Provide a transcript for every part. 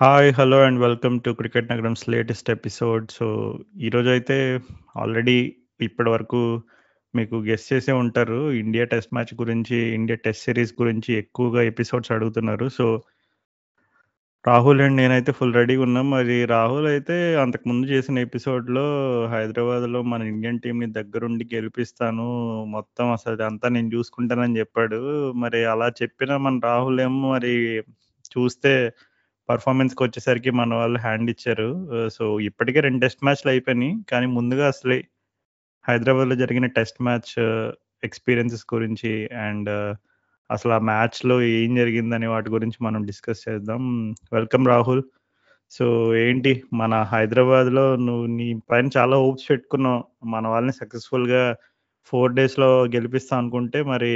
Hi, hello and welcome to cricket నగరంస్ latest episode. So, ఈరోజైతే already ఇప్పటి వరకు మీకు గెస్ చేసే ఉంటారు. ఇండియా టెస్ట్ మ్యాచ్ గురించి, ఇండియా టెస్ట్ సిరీస్ గురించి ఎక్కువగా ఎపిసోడ్స్ అడుగుతున్నారు. సో, రాహుల్ అండ్ నేనైతే ఫుల్ రెడీగా ఉన్నాం. మరి రాహుల్ అయితే అంతకుముందు చేసిన ఎపిసోడ్‌లో హైదరాబాద్‌లో మన ఇండియన్ టీంని దగ్గరుండి గెలిపిస్తాను. మొత్తం అసలు అంతా నేను చూసుకుంటానని చెప్పాడు. మరి అలా చెప్పిన మన రాహుల్ ఏమో మరి చూస్తే పర్ఫార్మెన్స్‌కొచ్చేసరికి మన వాళ్ళు హ్యాండ్ ఇచ్చారు. Uh, సో, ఇప్పటికే రెండు టెస్ట్ మ్యాచ్‌లు అయిపోయినాయి. కానీ ముందుగా అసలే హైదరాబాద్‌లో జరిగిన టెస్ట్ మ్యాచ్ ఎక్స్‌పీరియన్సెస్ గురించి అండ్ uh, అసలు ఆ మ్యాచ్‌లో ఏం జరిగిందనే వాటి గురించి మనం డిస్కస్ చేద్దాం. వెల్కమ్ రాహుల్. సో, ఏంటి మన హైదరాబాద్‌లో నువ్వు నీ పైన చాలా హోప్స్ పెట్టుకున్నావు. మన వాళ్ళని సక్సెస్‌ఫుల్‌గా ఫోర్ డేస్‌లో గెలిపిస్తాం అనుకుంటే మరి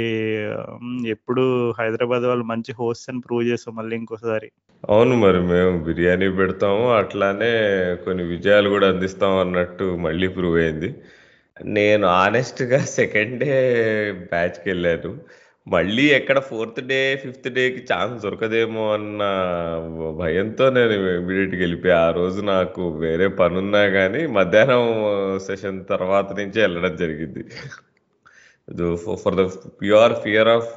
ఎప్పుడు హైదరాబాద్ వాళ్ళు మంచి హోస్ట్ అని ప్రూవ్ చేస్తాం మళ్ళీ ఇంకోసారి. అవును. మరి మేము బిర్యానీ పెడతాము. అట్లానే కొన్ని విజయాలు కూడా అందిస్తాం అన్నట్టు మళ్ళీ ప్రూవ్ అయింది. నేను ఆనెస్ట్గా సెకండ్ డే బ్యాచ్కి వెళ్ళాను మళ్ళీ ఎక్కడ ఫోర్త్ డే, ఫిఫ్త్ డేకి ఛాన్స్ దొరకదేమో అన్న భయంతో నేను ఇమీడియట్గా వెళ్ళిపోయి ఆ రోజు నాకు వేరే పనున్నా కానీ మధ్యాహ్నం సెషన్ తర్వాత నుంచే వెళ్ళడం జరిగింది. For for the pure fear of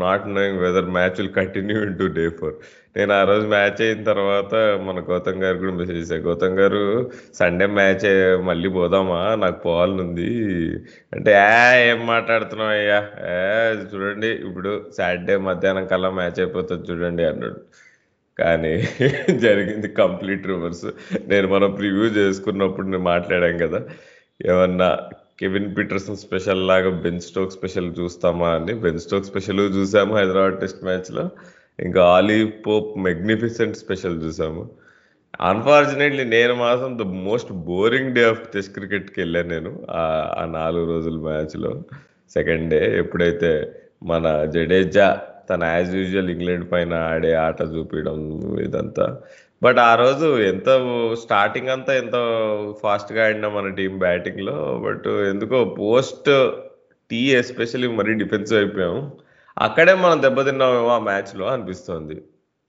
not knowing whether match will continue into day four నేను ఆ రోజు మ్యాచ్ అయిన తర్వాత మన గౌతమ్ గారు కూడా మెసేజ్ చేశాను గౌతమ్ గారు సండే మ్యాచ్ మళ్ళీ పోదామా? నాకు పోవాలనుంది. అంటే ఆ ఏం మాట్లాడుతున్నావయ్యా? ఏహ్! చూడండి ఇప్పుడు సాటర్డే మధ్యాహ్నం కల్లా మ్యాచ్ అయిపోతుంది చూడండి" అన్నాడు. కానీ జరిగింది కంప్లీట్ రివర్స్. నేను మనం ప్రివ్యూ చేసుకున్నప్పుడు నేను మాట్లాడాం కదా! ఏమన్నా కెవిన్ పీటర్సన్ స్పెషల్ లాగా బెన్ స్టోక్ స్పెషల్ చూస్తామా అని. బెన్ స్టోక్ స్పెషల్ చూసాము హైదరాబాద్ టెస్ట్ మ్యాచ్‌లో. ఇంకా ఆలీ పోప్ మెగ్నిఫిసెంట్ స్పెషల్ చూసాము. అన్‌ఫార్చునేట్‌లీ నేను మాత్రం the most boring day of test క్రికెట్కి వెళ్ళాను నేను. ఆ నాలుగు రోజుల మ్యాచ్‌లో. సెకండ్ డే ఎప్పుడైతే మన జడేజా తన యాజ్ యూజువల్ ఇంగ్లాండ్ పైన ఆడే ఆట చూపించడం ఇదంతా. బట్ ఆ రోజు ఎంత స్టార్టింగ్ అంతా ఎంతో ఫాస్ట్‌గా ఆడినా మన టీమ్ బ్యాటింగ్‌లో. బట్ ఎందుకో పోస్ట్ టీ ఎస్పెషల్లీ మరీ డిఫెన్సివ్ అయిపోయాము. అక్కడే మనం దెబ్బతిన్నామేమో ఆ మ్యాచ్‌లో అనిపిస్తోంది.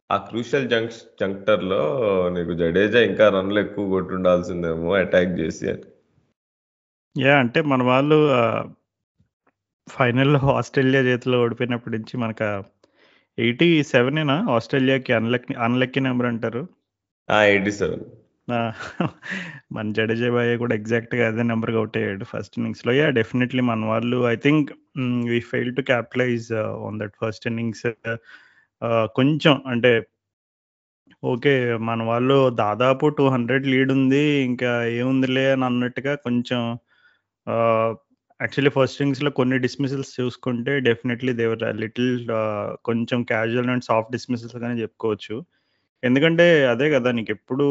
ఆ క్రూషియల్ జంక్ జంక్టర్‌లో నీకు జడేజా ఇంకా రన్‌లు ఎక్కువ కొట్టుండాల్సిందేమో అటాక్ చేసి అని. యా అంటే మన వాళ్ళు ఫైనల్‌లో ఆస్ట్రేలియా చేతిలో ఓడిపోయినప్పటి నుంచి మనక 87 ఏనా ఆస్ట్రేలియాకి అన్లక్ అన్‌లక్కీ నెంబర్ అంటారు. ఆ! 87. ఆ! మన జడేజా బాయ్ కూడా ఎగ్జాక్ట్‌గా అదే నెంబర్ అవుట్ అయ్యాడు ఫస్ట్ ఇన్నింగ్స్‌లో. యా డెఫినెట్లీ మన వాళ్ళు I think hmm, we failed to capitalise on that first innings. Mm, uh, uh, కొంచెం అంటే ఓకే. మన వాళ్ళు దాదాపు 200 లీడ్ ఉంది. ఇంకా ఏముందిలే అని అన్నట్టుగా కొంచెం యాక్చువల్లీ ఫస్ట్ ఇన్నింగ్స్‌లో కొన్ని డిస్మిసల్స్ చూసుకుంటే డెఫినెట్లీ దేవర్ లిటిల్ కొంచెం క్యాజువల్ అండ్ సాఫ్ట్ డిస్మిసల్స్ కానీ చెప్పుకోవచ్చు. ఎందుకంటే అదే కదా! నీకు ఎప్పుడు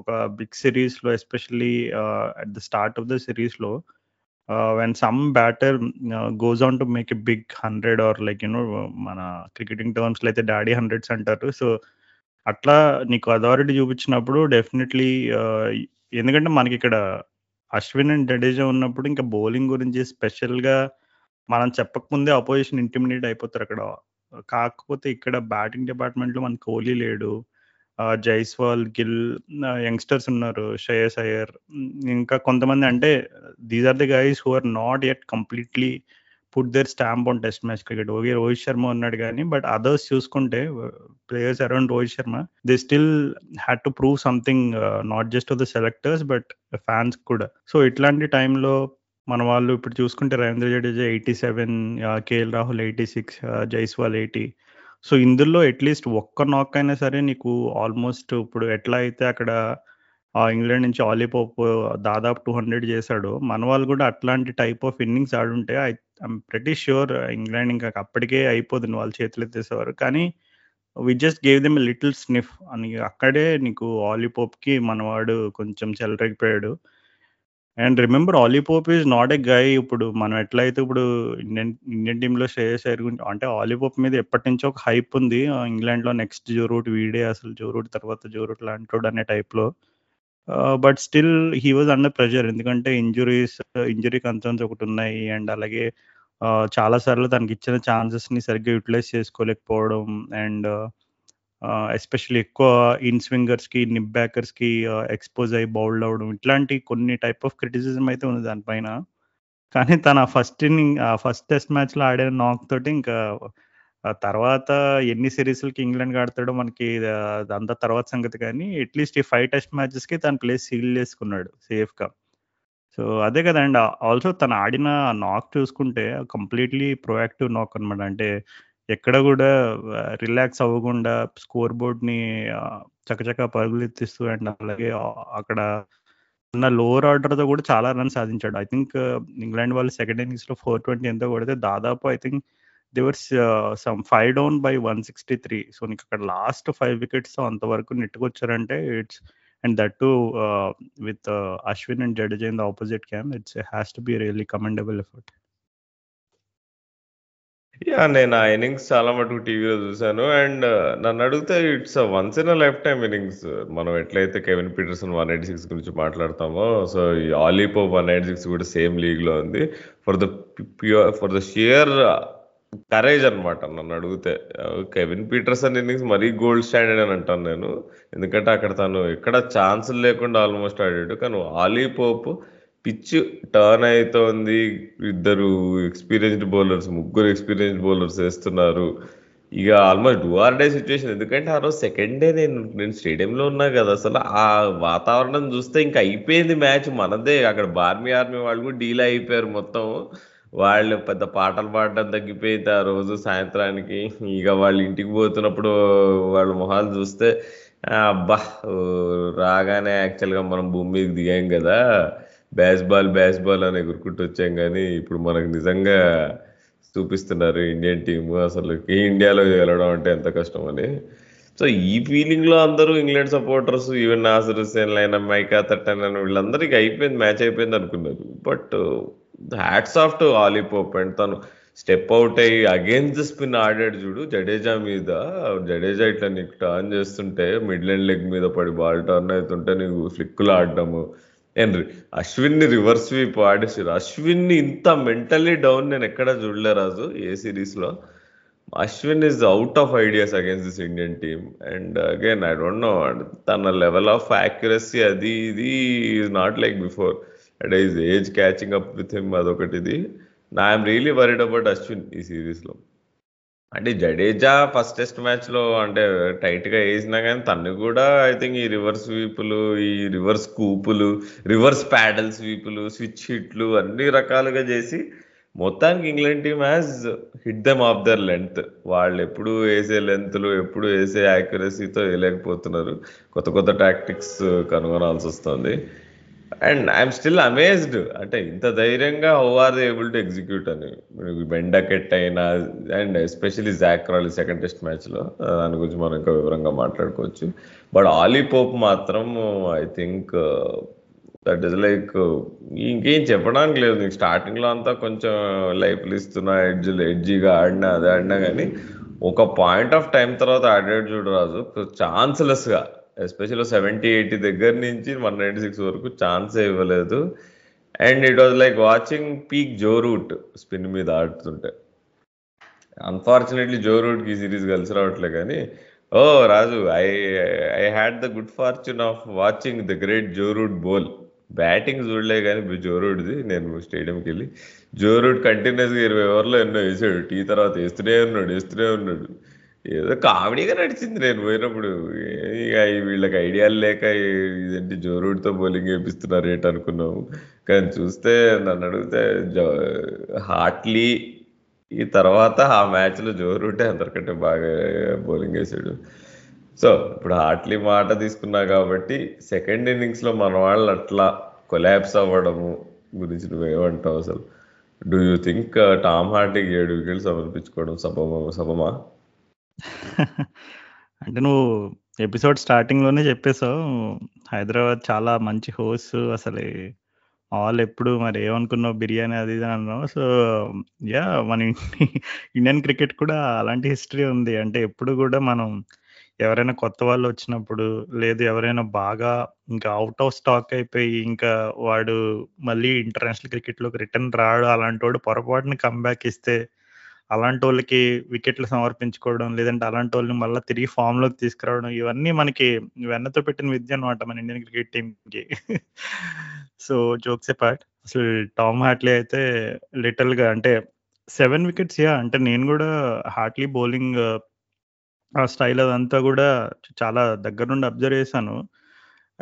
ఒక బిగ్ సిరీస్లో especially at the start of the సిరీస్లో when some batter goes on to make a big 100 or like you know మన క్రికెటింగ్ టర్మ్స్‌లో అయితే డాడీ హండ్రెడ్స్ అంటారు. సో, అట్లా నీకు అథారిటీ చూపించినప్పుడు డెఫినెట్లీ ఎందుకంటే మనకి ఇక్కడ అశ్విన్ అండ్ జడేజా ఉన్నప్పుడు ఇంకా బౌలింగ్ గురించి స్పెషల్‌గా మనం చెప్పకముందే అపోజిషన్ ఇంటిమినేట్ అయిపోతారు అక్కడ కాకపోతే ఇక్కడ బ్యాటింగ్ డిపార్ట్‌మెంట్‌లో మనకి కోహ్లీ లేడు. జైస్వాల్, గిల్ యంగ్‌స్టర్స్ ఉన్నారు. శ్రేయస్ అయ్యర్ ఇంకా కొంతమంది అంటే these are the guys who are not at completely put their stamp on test match cricket. Okay. Rohit Sharma ఉన్నాడు కానీ బట్ అదర్స్ చూసుకుంటే players around Rohit Sharma they still had to prove something not just to the selectors but fans కూడా. So, ఇట్లాంటి టైంలో మన వాళ్ళు ఇప్పుడు చూసుకుంటే Ravindra Jadeja eighty seven KL Rahul eighty six Jaiswal 80 so, ఇందులో అట్‌లీస్ట్ ఒక్క నాక్ అయినా సరే నీకు ఆల్మోస్ట్ ఇప్పుడు ఎట్లా అయితే అక్కడ ఇంగ్లాండ్ నుంచి ఆలీపోప్ దాదాపు టూ హండ్రెడ్ చేశాడు మన వాళ్ళు కూడా అట్లాంటి type of innings ఆడుంటే I I'm pretty sure England ఇంకా అప్పటికే అయిపోదును వాళ్ళు చేతులెత్తేసేవారు. కానీ we just gave them little sniff అని అక్కడే నీకు ఆలీపోప్కి మనవాడు కొంచెం చెలరేగిపోయాడు. And remember Ollie Pope is not a guy ఇప్పుడు మనం ఎట్లయితే ఇప్పుడు ఇండియన్ ఇండియన్ టీంలో శ్రేయస్ అయ్యర్ గురించి అంటే ఆలీ పోప్ మీద ఎప్పటినుంచో ఒక హైప్ ఉంది. ఇంగ్లాండ్‌లో నెక్స్ట్ జో రూట్ వీడే అసలు జో రూట్ తర్వాత జో రూట్ లాంటోడు అనే టైప్‌లో. But still he was under pressure ఎందుకంటే ఇంజురీస్ ఇంజురీ కన్సర్న్స్ ఒకటున్నాయి. అండ్ అలాగే చాలా సార్లు తనకిచ్చిన ఛాన్సెస్‌ని సరిగ్గా యుటిలైజ్ చేసుకోలేకపోవడం అండ్ ఎస్పెషల్లీ ఎక్కువ ఇన్ స్వింగర్స్‌కి, నిప్ బ్యాకర్స్‌కి ఎక్స్‌పోజ్ అయ్యి బౌల్డ్ అవ్వడం ఇట్లాంటి కొన్ని టైప్ ఆఫ్ క్రిటిసిజం అయితే ఉంది దానిపైన. కానీ తన ఫస్ట్ ఇన్నింగ్ ఫస్ట్ టెస్ట్ మ్యాచ్‌లో ఆడిన నాక్ తోటి ఇంకా తర్వాత ఎన్ని సిరీస్లకి ఇంగ్లాండ్ ఆడతాడో మనకి అంత తర్వాత సంగతి కానీ అట్‌లీస్ట్ ఈ ఫైవ్ టెస్ట్ మ్యాచెస్‌కి తన ప్లేస్ సీల్ చేసుకున్నాడు సేఫ్‌గా. సో అదే కదండి ఆల్సో తను ఆడిన నాక్ చూసుకుంటే కంప్లీట్‌లీ ప్రొయాక్టివ్ నాక్ అనమాట. అంటే ఎక్కడ కూడా రిలాక్స్ అవ్వకుండా స్కోర్ బోర్డ్‌ని ఆహ్, చకచకా పరుగులెత్తిస్తూ అండ్ అలాగే అక్కడ ఉన్న లోవర్ ఆర్డర్‌తో కూడా చాలా రన్స్ సాధించాడు. ఐ థింక్ ఇంగ్లాండ్ వాళ్ళు సెకండ్ ఇన్నింగ్స్‌లో 420 ఎంతో కొడితే దాదాపు I think they were some five down by 163. So నీకు అక్కడ లాస్ట్ ఫైవ్ వికెట్స్ అంతవరకు నెట్టుకొచ్చారంటే it's and that to with Ashwin and Jadeja in the opposite camp it's has to be really commendable effort. Yeah నేను ఆ innings చాలా మటుకు టీవీలో చూశాను and నన్ను అడిగితే it's once in a lifetime innings. మనం ఎట్లయితే కెవిన్ పీటర్సన్ 186 గురించి మాట్లాడతామో, సో ఈ Ollie Pope one eighty six కూడా సేమ్ లీగ్‌లో ఉంది. For the pure for the sheer courage అనమాట నన్ను అడిగితే కెవిన్ పీటర్సన్ ఇన్నింగ్స్ మరీ గోల్డ్ స్టాండర్డ్ అని అంటాను నేను. ఎందుకంటే అక్కడ తను ఎక్కడ ఛాన్స్ లేకుండా ఆల్మోస్ట్ ఆడాడు. కానీ ఆలీ పోప్ పిచ్ టర్న్ అవుతోంది ఇద్దరు ఎక్స్‌పీరియన్స్‌డ్ బౌలర్స్, ముగ్గురు ఎక్స్‌పీరియన్స్‌డ్ బౌలర్స్ వేస్తున్నారు ఇక ఆల్మోస్ట్ డూ ఆర్ డై ఎందుకంటే ఆ రోజు సెకండ్ డే నేను నేను స్టేడియంలో ఉన్నా కదా! అసలు ఆ వాతావరణం చూస్తే ఇంక అయిపోయింది మ్యాచ్ మనదే. అక్కడ బార్మీ ఆర్మీ వాళ్ళు కూడా డీల్ అయిపోయారు మొత్తం. వాళ్ళు పెద్ద పాటలు పాడడం తగ్గిపోయింది ఆ రోజు సాయంత్రానికి. ఇక వాళ్ళు ఇంటికి పోతున్నప్పుడు వాళ్ళ మొహాలు చూస్తే అబ్బా! రాగానే యాక్చువల్‌గా మనం భూమి మీదకి దిగాం కదా! బేస్‌బాల్, బేస్‌బాల్ అని ఎగురుకుంటూ వచ్చాం కానీ ఇప్పుడు మనకు నిజంగా చూపిస్తున్నారు ఇండియన్ టీము అసలుకి ఇండియాలో వెళ్ళడం అంటే ఎంత కష్టం అని సో ఈ ఫీలింగ్‌లో అందరూ England supporters even Nasser Hussain అయినా, మైకా తట్టన్ అయినా వీళ్ళందరికీ అయిపోయింది మ్యాచ్ అయిపోయింది అనుకున్నారు. But hats off to Ollie Pope and తను స్టెప్ అవుట్ అయ్యి అగైన్స్ ద స్పిన్ ఆడాడు చూడు జడేజా మీద. జడేజా ఇట్లా నీకు టర్న్ చేస్తుంటే మిడ్‌లైన్ లెగ్ మీద పడి బాల్ టర్న్ అవుతుంటే నీకు ఫ్లిక్కులు ఆడడము. అండ్ అశ్విన్‌ని రివర్స్ స్వీప్ ఆడేసారు అశ్విన్‌ని ఇంత మెంటల్లీ డౌన్ నేను ఎక్కడ చూడలే రాజు ఏ సీరీస్‌లో. Ashwin is out of ideas against this Indian team. And again I don't know తన లెవెల్ ఆఫ్ యాక్యురసీ అది ఇది is not like before. And is age catching up with him అదొకటిది. I I'm really worried about Ashwin ఈ సిరీస్లో అంటే Jadeja first test మ్యాచ్‌లో అంటే టైట్‌గా వేసినా కానీ తను కూడా ఐ థింక్ ఈ రివర్స్ వీపులు ఈ రివర్స్ కూపులు రివర్స్ ప్యాడల్ స్వీపులు, స్విచ్ హిట్‌లు అన్ని రకాలుగా చేసి మొత్తానికి England team has hit them off their length వాళ్ళు ఎప్పుడు వేసే లెంత్లు ఎప్పుడు వేసే యాక్యురసీతో వేయలేకపోతున్నారు. కొత్త కొత్త టాక్టిక్స్ కనుగొనాల్సి వస్తుంది. And I still amazed. అంటే ఇంత ధైర్యంగా how are they able to execute అని. బెండకెట్ అయినా and especially Zak Crawley second test మ్యాచ్‌లో దాని గురించి మనం ఇంకా వివరంగా మాట్లాడుకోవచ్చు. బట్ ఆలీ పోప్ మాత్రం I think that is like ఇంకేం చెప్పడానికి లేదు. నీకు స్టార్టింగ్‌లో అంతా కొంచెం లైఫ్‌లు ఇస్తున్నా ఎడ్జ్ ఎడ్జీగా ఆడినా అది ఆడినా కానీ ఒక పాయింట్ ఆఫ్ టైం తర్వాత ఆడాడు చూడు రాజు ఛాన్స్‌లెస్‌గా. ఎస్పెషల్లీ 70, 80 దగ్గర నుంచి 196 వరకు ఛాన్సే ఇవ్వలేదు. And it was like watching peak Joe Root spin మీద ఆడుతుంటే. అన్‌ఫార్చునేట్‌లీ జో రూట్‌కి ఈ సిరీస్ కలిసి రావట్లే కానీ ఓ Raju I I had the good fortune of watching the great Joe Root bowl. Batting చూడలే కానీ జో రూట్‌ది నేను స్టేడియంకెళ్ళి. జో రూట్ కంటిన్యూస్గా ఇరవై ఓవర్‌లో ఎన్నో వేసాడు టీ తర్వాత వేస్తూనే ఉన్నాడు, వేస్తూనే ఉన్నాడు. ఏదో కామెడీగా నడిచింది నేను పోయినప్పుడు. వీళ్ళకి ఐడియాలు లేక ఇదేంటి జో రూట్‌తో బౌలింగ్ వేపిస్తున్నారు ఏంటి అనుకున్నాము. కానీ చూస్తే నన్ను అడిగితే హార్ట్‌లీ ఈ తర్వాత ఆ మ్యాచ్‌లో జో రూటే అందరికంటే బాగా బౌలింగ్ వేసాడు సో ఇప్పుడు హార్ట్‌లీ మాట తీసుకున్నా కాబట్టి సెకండ్ ఇన్నింగ్స్‌లో మన వాళ్ళు అట్లా కొలాబ్స్ అవ్వడము గురించి నువ్వేమంటావు అసలు? డూ యూ థింక్ టామ్ హార్టీకి ఏడు వికెట్లు సమర్పించుకోవడం సబమ సబమా? అంటే నువ్వు ఎపిసోడ్ స్టార్టింగ్‌లోనే చెప్పేసావు. హైదరాబాద్ చాలా మంచి హోస్ట్ అసలు ఆల్ ఎప్పుడు మరి ఏమనుకున్నావు బిర్యానీ అది ఇది అన్నావు. సో యా మన ఇండియన్ క్రికెట్ కూడా అలాంటి హిస్టరీ ఉంది. అంటే ఎప్పుడు కూడా మనం ఎవరైనా కొత్త వాళ్ళు వచ్చినప్పుడు లేదు ఎవరైనా బాగా ఇంకా అవుట్ ఆఫ్ స్టాక్ అయిపోయి ఇంకా వాడు మళ్ళీ ఇంటర్నేషనల్ క్రికెట్‌లోకి రిటర్న్ రాడు అలాంటోడు పొరపాటున కమ్‌బ్యాక్ ఇస్తే అలాంటి వాళ్ళకి వికెట్లు సమర్పించుకోవడం లేదంటే అలాంటి వాళ్ళని మళ్ళీ తిరిగి ఫామ్లోకి తీసుకురావడం ఇవన్నీ మనకి వెన్నతో పెట్టిన విద్య అనమాట మన ఇండియన్ క్రికెట్ టీమ్కి సో జోక్స్ పార్ట్ అసలు టామ్ హార్ట్లీ అయితే లిటిల్గా అంటే సెవెన్ వికెట్స్ యా అంటే నేను కూడా హార్ట్లీ బౌలింగ్ ఆ స్టైల్ అదంతా కూడా చాలా దగ్గర నుండి అబ్జర్వ్ చేశాను.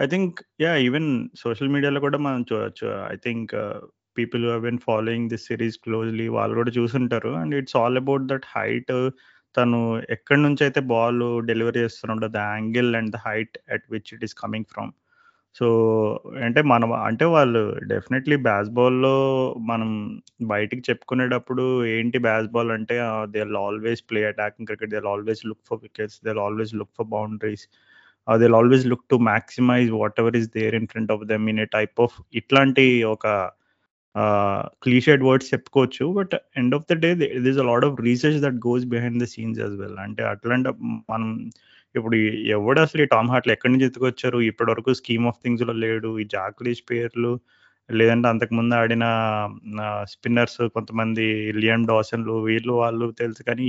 I think ya even social మీడియాలో కూడా మనం చూడొచ్చు. I think people who been following this series closely వాళ్ళు కూడా చూసుంటారు. And it's all about that height తను ఎక్కడి నుంచి అయితే బాల్ డెలివరీ చేస్తున్నాడో the angle and the height at which it is coming from so అంటే మనం అంటే వాళ్ళు డెఫినెట్లీ బాల్ మనం బయటికి చెప్పుకునేటప్పుడు ఏంటి బాల్ అంటే they always play attacking cricket they always look for wickets they always look for boundaries they always look to maximize what ever is there in front of them in a type of ఇట్లాంటి ఒక క్లీషెడ్ words చెప్పుకోవచ్చు but end of the day this a load of research that goes behind the scenes as well అంటే అట్లాంటి మనం ఇప్పుడు ఎవడు అసలు ఈ టామ్ హార్ట్లు ఎక్కడి నుంచి ఎత్తుకొచ్చారు? ఇప్పటి వరకు స్కీమ్ ఆఫ్ థింగ్స్లో లేడు. ఈ జాక్లీష్ పేర్లు లేదంటే అంతకుముందు ఆడిన స్పిన్నర్స్ కొంతమంది ఇలియన్ డాసన్లు వీళ్ళు వాళ్ళు తెలుసు కానీ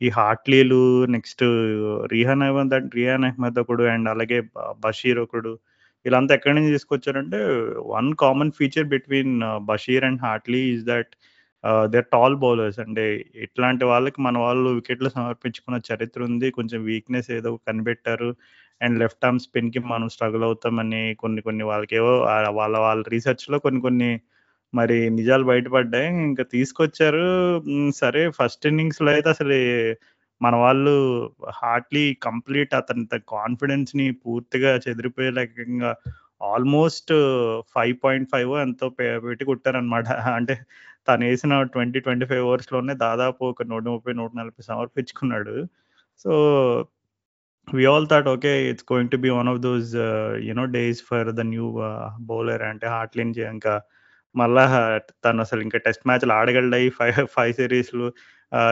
ఈ హార్ట్లీలు నెక్స్ట్ రిహాన్ అహ్మద్ రిహాన్ అహ్మద్ ఒకడు అండ్ అలాగే బషీర్ ఒకడు. వీళ్ళంతా ఎక్కడి నుంచి తీసుకొచ్చారంటే one common feature between Bashir and Hartley is that they tall bowlers అంటే ఇట్లాంటి వాళ్ళకి మన వాళ్ళు వికెట్లు సమర్పించుకున్న చరిత్ర ఉంది. కొంచెం వీక్నెస్ ఏదో కనిపెట్టారు. అండ్ లెఫ్ట్ ఆర్మ్ స్పిన్కి మనం స్ట్రగుల్ అవుతామని కొన్ని కొన్ని వాళ్ళకేవో వాళ్ళ వాళ్ళ రీసెర్చ్లో కొన్ని కొన్ని మరి నిజాలు బయటపడ్డాయి. ఇంకా తీసుకొచ్చారు. సరే ఫస్ట్ ఇన్నింగ్స్లో అయితే అసలు మన వాళ్ళు హార్ట్లీ కంప్లీట్ అతని కాన్ఫిడెన్స్ని పూర్తిగా చెదిరిపోయేలాగా ఆల్మోస్ట్ ఫైవ్ పాయింట్ ఫైవ్ ఎంతో పెట్టి కొట్టారనమాట అంటే తను వేసిన ట్వంటీ ట్వంటీ ఫైవ్ ఓవర్స్లోనే దాదాపు ఒక నూట ముప్పై నూట నలభై సమర్పించుకున్నాడు. So we all thought okay it's going to be one of those you know days for the new bowler అంటే హార్ట్లీన్ ఇంకా మళ్ళా తను అసలు ఇంకా టెస్ట్ మ్యాచ్లు ఆడగలడాయి ఫైవ్ ఫైవ్ సిరీస్లు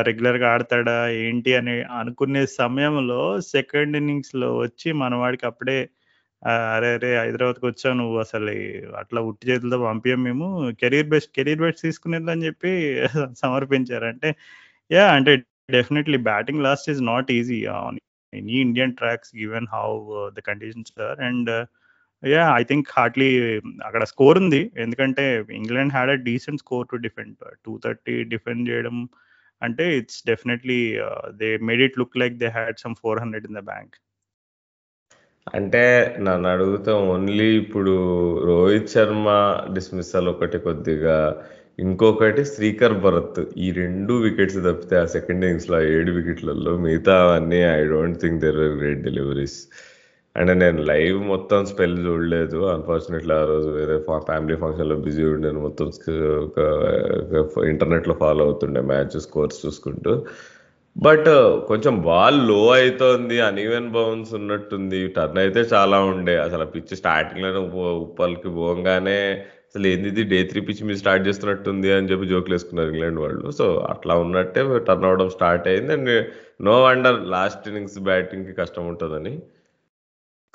రెగ్యులర్గా ఆడతాడా ఏంటి అని అనుకునే సమయంలో సెకండ్ ఇన్నింగ్స్లో వచ్చి మనవాడికి అప్పుడే అరే అరే హైదరాబాద్కి వచ్చావు నువ్వు అసలు అట్లా ఉట్టి చేతులతో పంపించాం మేము కెరీర్ బెస్ట్ కెరీర్ బెస్ట్ తీసుకునేదని చెప్పి సమర్పించారు. అంటే యా అంటే definitely batting last is not easy on any Indian tracks given how the conditions are. And ya I think Hartley అక్కడ స్కోర్ ఉంది. ఎందుకంటే England had a decent score to defend. Two thirty defend చేయడం అంటే it's definitely they made it look like they had some four hundred in the bank అంటే నన్ను అడుగుతా only ఇప్పుడు Rohit Sharma dismissal ఒకటి కొద్దిగా ఇంకొకటి శ్రీకర్ భరత్. ఈ రెండు వికెట్స్ తప్పితే ఆ సెకండ్ ఇన్నింగ్స్లో ఏడు వికెట్లలో మిగతా అన్ని I don't think there are great deliveries and నేను లైవ్ మొత్తం స్పెల్ చూడలేదు. అన్ఫార్చునేట్లీ ఆ రోజు వేరే ఫ్యామిలీ ఫంక్షన్లో బిజీ ఉండేను మొత్తం ఇంటర్నెట్లో ఫాలో అవుతుండే మ్యాచ్ స్కోర్స్ చూసుకుంటూ. బట్ uh, కొంచెం బాల్లో అవుతోంది అన్ఈవెన్ బౌన్స్ ఉన్నట్టుంది. టర్న్ అయితే చాలా ఉండే. అసలు పిచ్ స్టార్టింగ్లోనే ఉప్పల్కి పోగానే అసలు ఏంది డే త్రీ పిచ్ మీరు స్టార్ట్ చేస్తున్నట్టుంది అని చెప్పి జోకులు వేసుకున్నారు ఇంగ్లాండ్ వాళ్ళు. సో అట్లా ఉన్నట్టే టర్న్ అవడం స్టార్ట్ అయింది. And no wonder last innings బ్యాటింగ్కి కష్టం ఉంటుందని.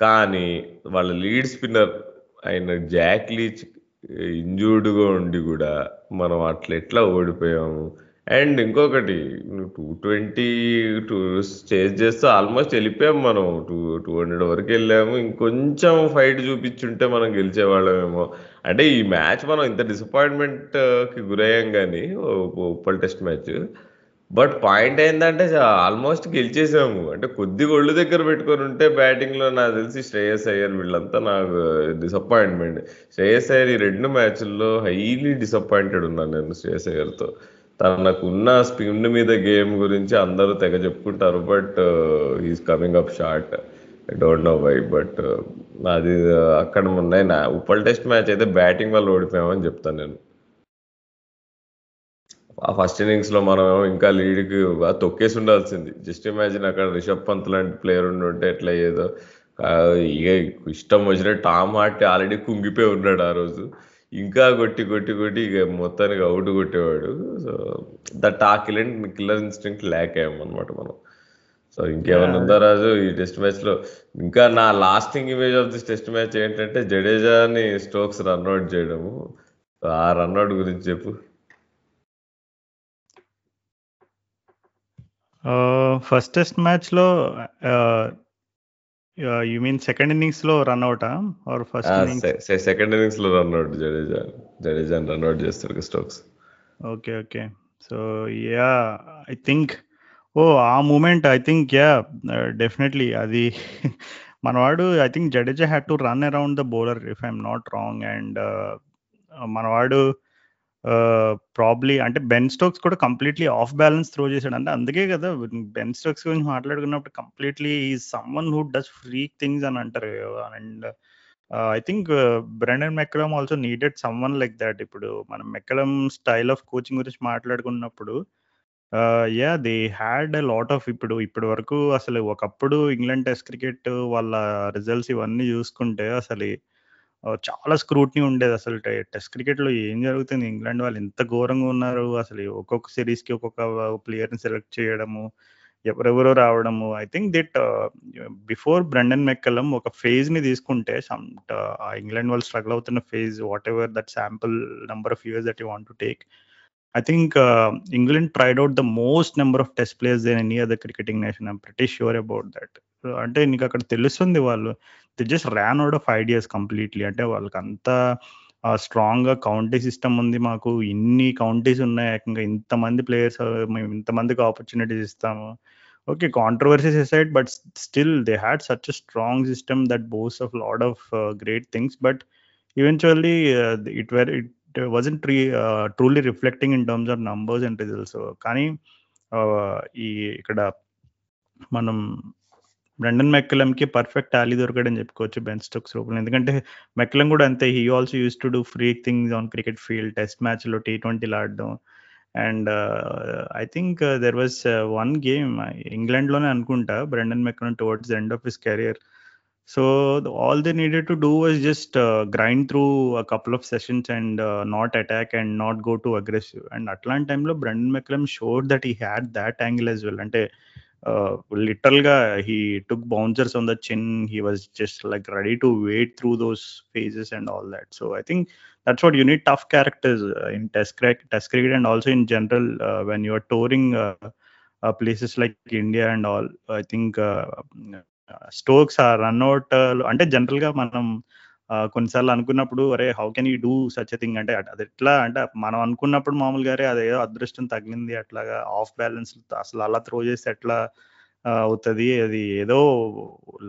కానీ వాళ్ళ లీడ్ స్పిన్నర్ అయిన జాక్ లీచ్ ఇంజూర్డ్గా ఉండి కూడా మనం అట్లా ఎట్లా ఓడిపోయాము అండ్ ఇంకొకటి టూ ట్వంటీ టూ చేజ్ చేస్తే ఆల్మోస్ట్ వెళ్ళిపోయాము మనం టూ టూ హండ్రెడ్ వరకు వెళ్ళాము ఇంకొంచెం ఫైట్ చూపించుంటే మనం గెలిచేవాళ్ళమేమో అంటే ఈ మ్యాచ్ మనం ఇంత డిసప్పాయింట్మెంట్కి గురయ్యాం కానీ Uppal test match but point ఏంటంటే ఆల్మోస్ట్ గెలిచేసాము. అంటే కొద్దిగా ఒళ్ళు దగ్గర పెట్టుకొని ఉంటే బ్యాటింగ్లో నాకు తెలిసి శ్రేయస్ అయ్యర్ వీళ్ళంతా నాకు డిసప్పాయింట్మెంట్ శ్రేయస్ అయ్యర్ ఈ రెండు మ్యాచ్ల్లో హైలీ డిసప్పాయింటెడ్ ఉన్నాను నేను శ్రేయస్ అయ్యర్తో. తనకున్న స్పిన్ మీద గేమ్ గురించి అందరూ తెగ చెప్పుకుంటారు but he's coming up short I don't know why but అది uh, అక్కడ ఉన్నాయి నా ఉప్పల్ టెస్ట్ మ్యాచ్ అయితే బ్యాటింగ్ వల్ల ఓడిపోయామని చెప్తాను నేను. ఆ ఫస్ట్ ఇన్నింగ్స్లో మనం ఇంకా లీడ్కి తొక్కేసి ఉండాల్సింది. జస్ట్ ఇమాజిన్ అక్కడ రిషబ్ పంత్ లాంటి ప్లేయర్ ఉండి ఉంటే ఎట్లా అయ్యేదో. ఇక ఇష్టం వచ్చిన టామ్ హార్ట్ ఆల్రెడీ కుంగిపోయి ఉన్నాడు ఆ రోజు. ఇంకా కొట్టి కొట్టి కొట్టి ఇక మొత్తానికి అవుట్ కొట్టేవాడు. సో దట్ ఆ కిలర్ కిల్లర్ ఇన్స్టింక్ట్ ల్యాక్ అయ్యామన్నమాట మనం. సో ఇంకేమైనా ఉందా రాజు ఈ టెస్ట్ మ్యాచ్లో ఇంకా నా lasting image of this test match ఏంటంటే జడేజాని స్టోక్స్ రన్అట్ చేయడము. ఆ రన్అట్ గురించి చెప్పు. ఫస్ట్ టెస్ట్ మ్యాచ్‌లో ah, ah, you mean second ఇన్నింగ్స్‌లో run ఔటా? Or first ah! Innings? Se se second ఇన్నింగ్స్‌లో రన్ ఔట్ జడేజా. జడేజాని రన్ ఔట్ చేస్తారు Stokes. Okay. Okay. So, yeah! I think oh! ఆ moment I think yeah! Ah, definitely అది మనవాడు I think Jadeja had to run around the bowler if I am not wrong and ah, మనవాడు Uh, probably అంటే Ben Stokes కూడా కంప్లీట్‌లీ off balance throw చేసాడు. అంటే అందుకే కదా బెన్ స్టోక్స్ గురించి మాట్లాడుకున్నప్పుడు కంప్లీట్‌లీ ఈ is someone who does freak things అని అంటారు. And I think Brendon McCullum also needed someone like that ఇప్పుడు మనం మెక్కలం స్టైల్ ఆఫ్ కోచింగ్ గురించి మాట్లాడుకున్నప్పుడు ya they had a lot of ఇప్పుడు ఇప్పటి వరకు అసలు ఒకప్పుడు ఇంగ్లాండ్ టెస్ట్ క్రికెట్ వాళ్ళ రిజల్ట్స్ ఇవన్నీ చూసుకుంటే అసలు చాలా స్క్రూట్నీ ఉండేది. అసలు టెస్ట్ క్రికెట్‌లో ఏం జరుగుతుంది? ఇంగ్లాండ్ వాళ్ళు ఎంత ఘోరంగా ఉన్నారు. అసలు ఒక్కొక్క సిరీస్కి ఒక్కొక్క ప్లేయర్‌ని సెలెక్ట్ చేయడము, ఎవరెవరో రావడము. I think that before Brendon McCullum ఒక ఫేజ్‌ని తీసుకుంటే సమ్ ఇంగ్లాండ్ వాళ్ళు స్ట్రగుల్ అవుతున్న phase what ever that sample number of years that you want to take. I think England tried out the most number of test players than any other cricketing nation. I'm am pretty sure about that అంటే నీకు అక్కడ తెలుస్తుంది వాళ్ళు they just ran out of ideas completely. అంటే వాళ్ళకంతా ఆహ్, స్ట్రాంగ్‌గా county system ఉంది మాకు. ఇన్ని కౌంటీస్ ఉన్నాయి. ఏకంగా ఇంతమంది ప్లేయర్స్ మేము ఇంతమందికి ఆపర్చునిటీస్ ఇస్తాము. Okay. Controversies aside but still they had such a strong system that boasts of lot of great things. But eventually it were it wasn't tree ah, truly reflecting in terms of numbers and results. కానీ ఆహ్, ఈ ఇక్కడ మనం Brendon మెక్కలమ్‌కి perfect tally దొరికాడని చెప్పుకోవచ్చు Ben Stokes రూపంలో. ఎందుకంటే మెక్కలమ్ కూడా అంతే he also used to do freak things on cricket field. Test మ్యాచ్‌లో టీ20లు ఆడడం. And I think there was one game ఇంగ్లాండ్‌లోనే అనుకుంటా Brendon McCullum towards the end of his career. So, all they needed to do was just grind through a couple of sessions and not attack and not go too aggressive. And అట్లాంటి టైమ్‌లో Brendon McCullum showed that he had thought angle as well. అంటే ఆహ్, లిటరల్‌గా he took bouncers on the chin. He was just like ready to wade through those phases and all that. So, I think that's what you need tough characters in test crack test cricket and also in general ah, when you are touring ah, ah, places like India and all. I think ah, Stokes a run out అంటే జనరల్‌గా మనం ఆహ్, కొన్నిసార్లు అనుకున్నప్పుడు అరే! How can you do such thing అంటే అది ఎట్లా అంటే మనం అనుకున్నప్పుడు మామూలుగా అరే! అదేదో అదృష్టం తగిలింది అట్లాగా ఆఫ్ బ్యాలెన్స్ అసలు అలా త్రో చేస్తే ఎట్లా అవుతది. అది ఏదో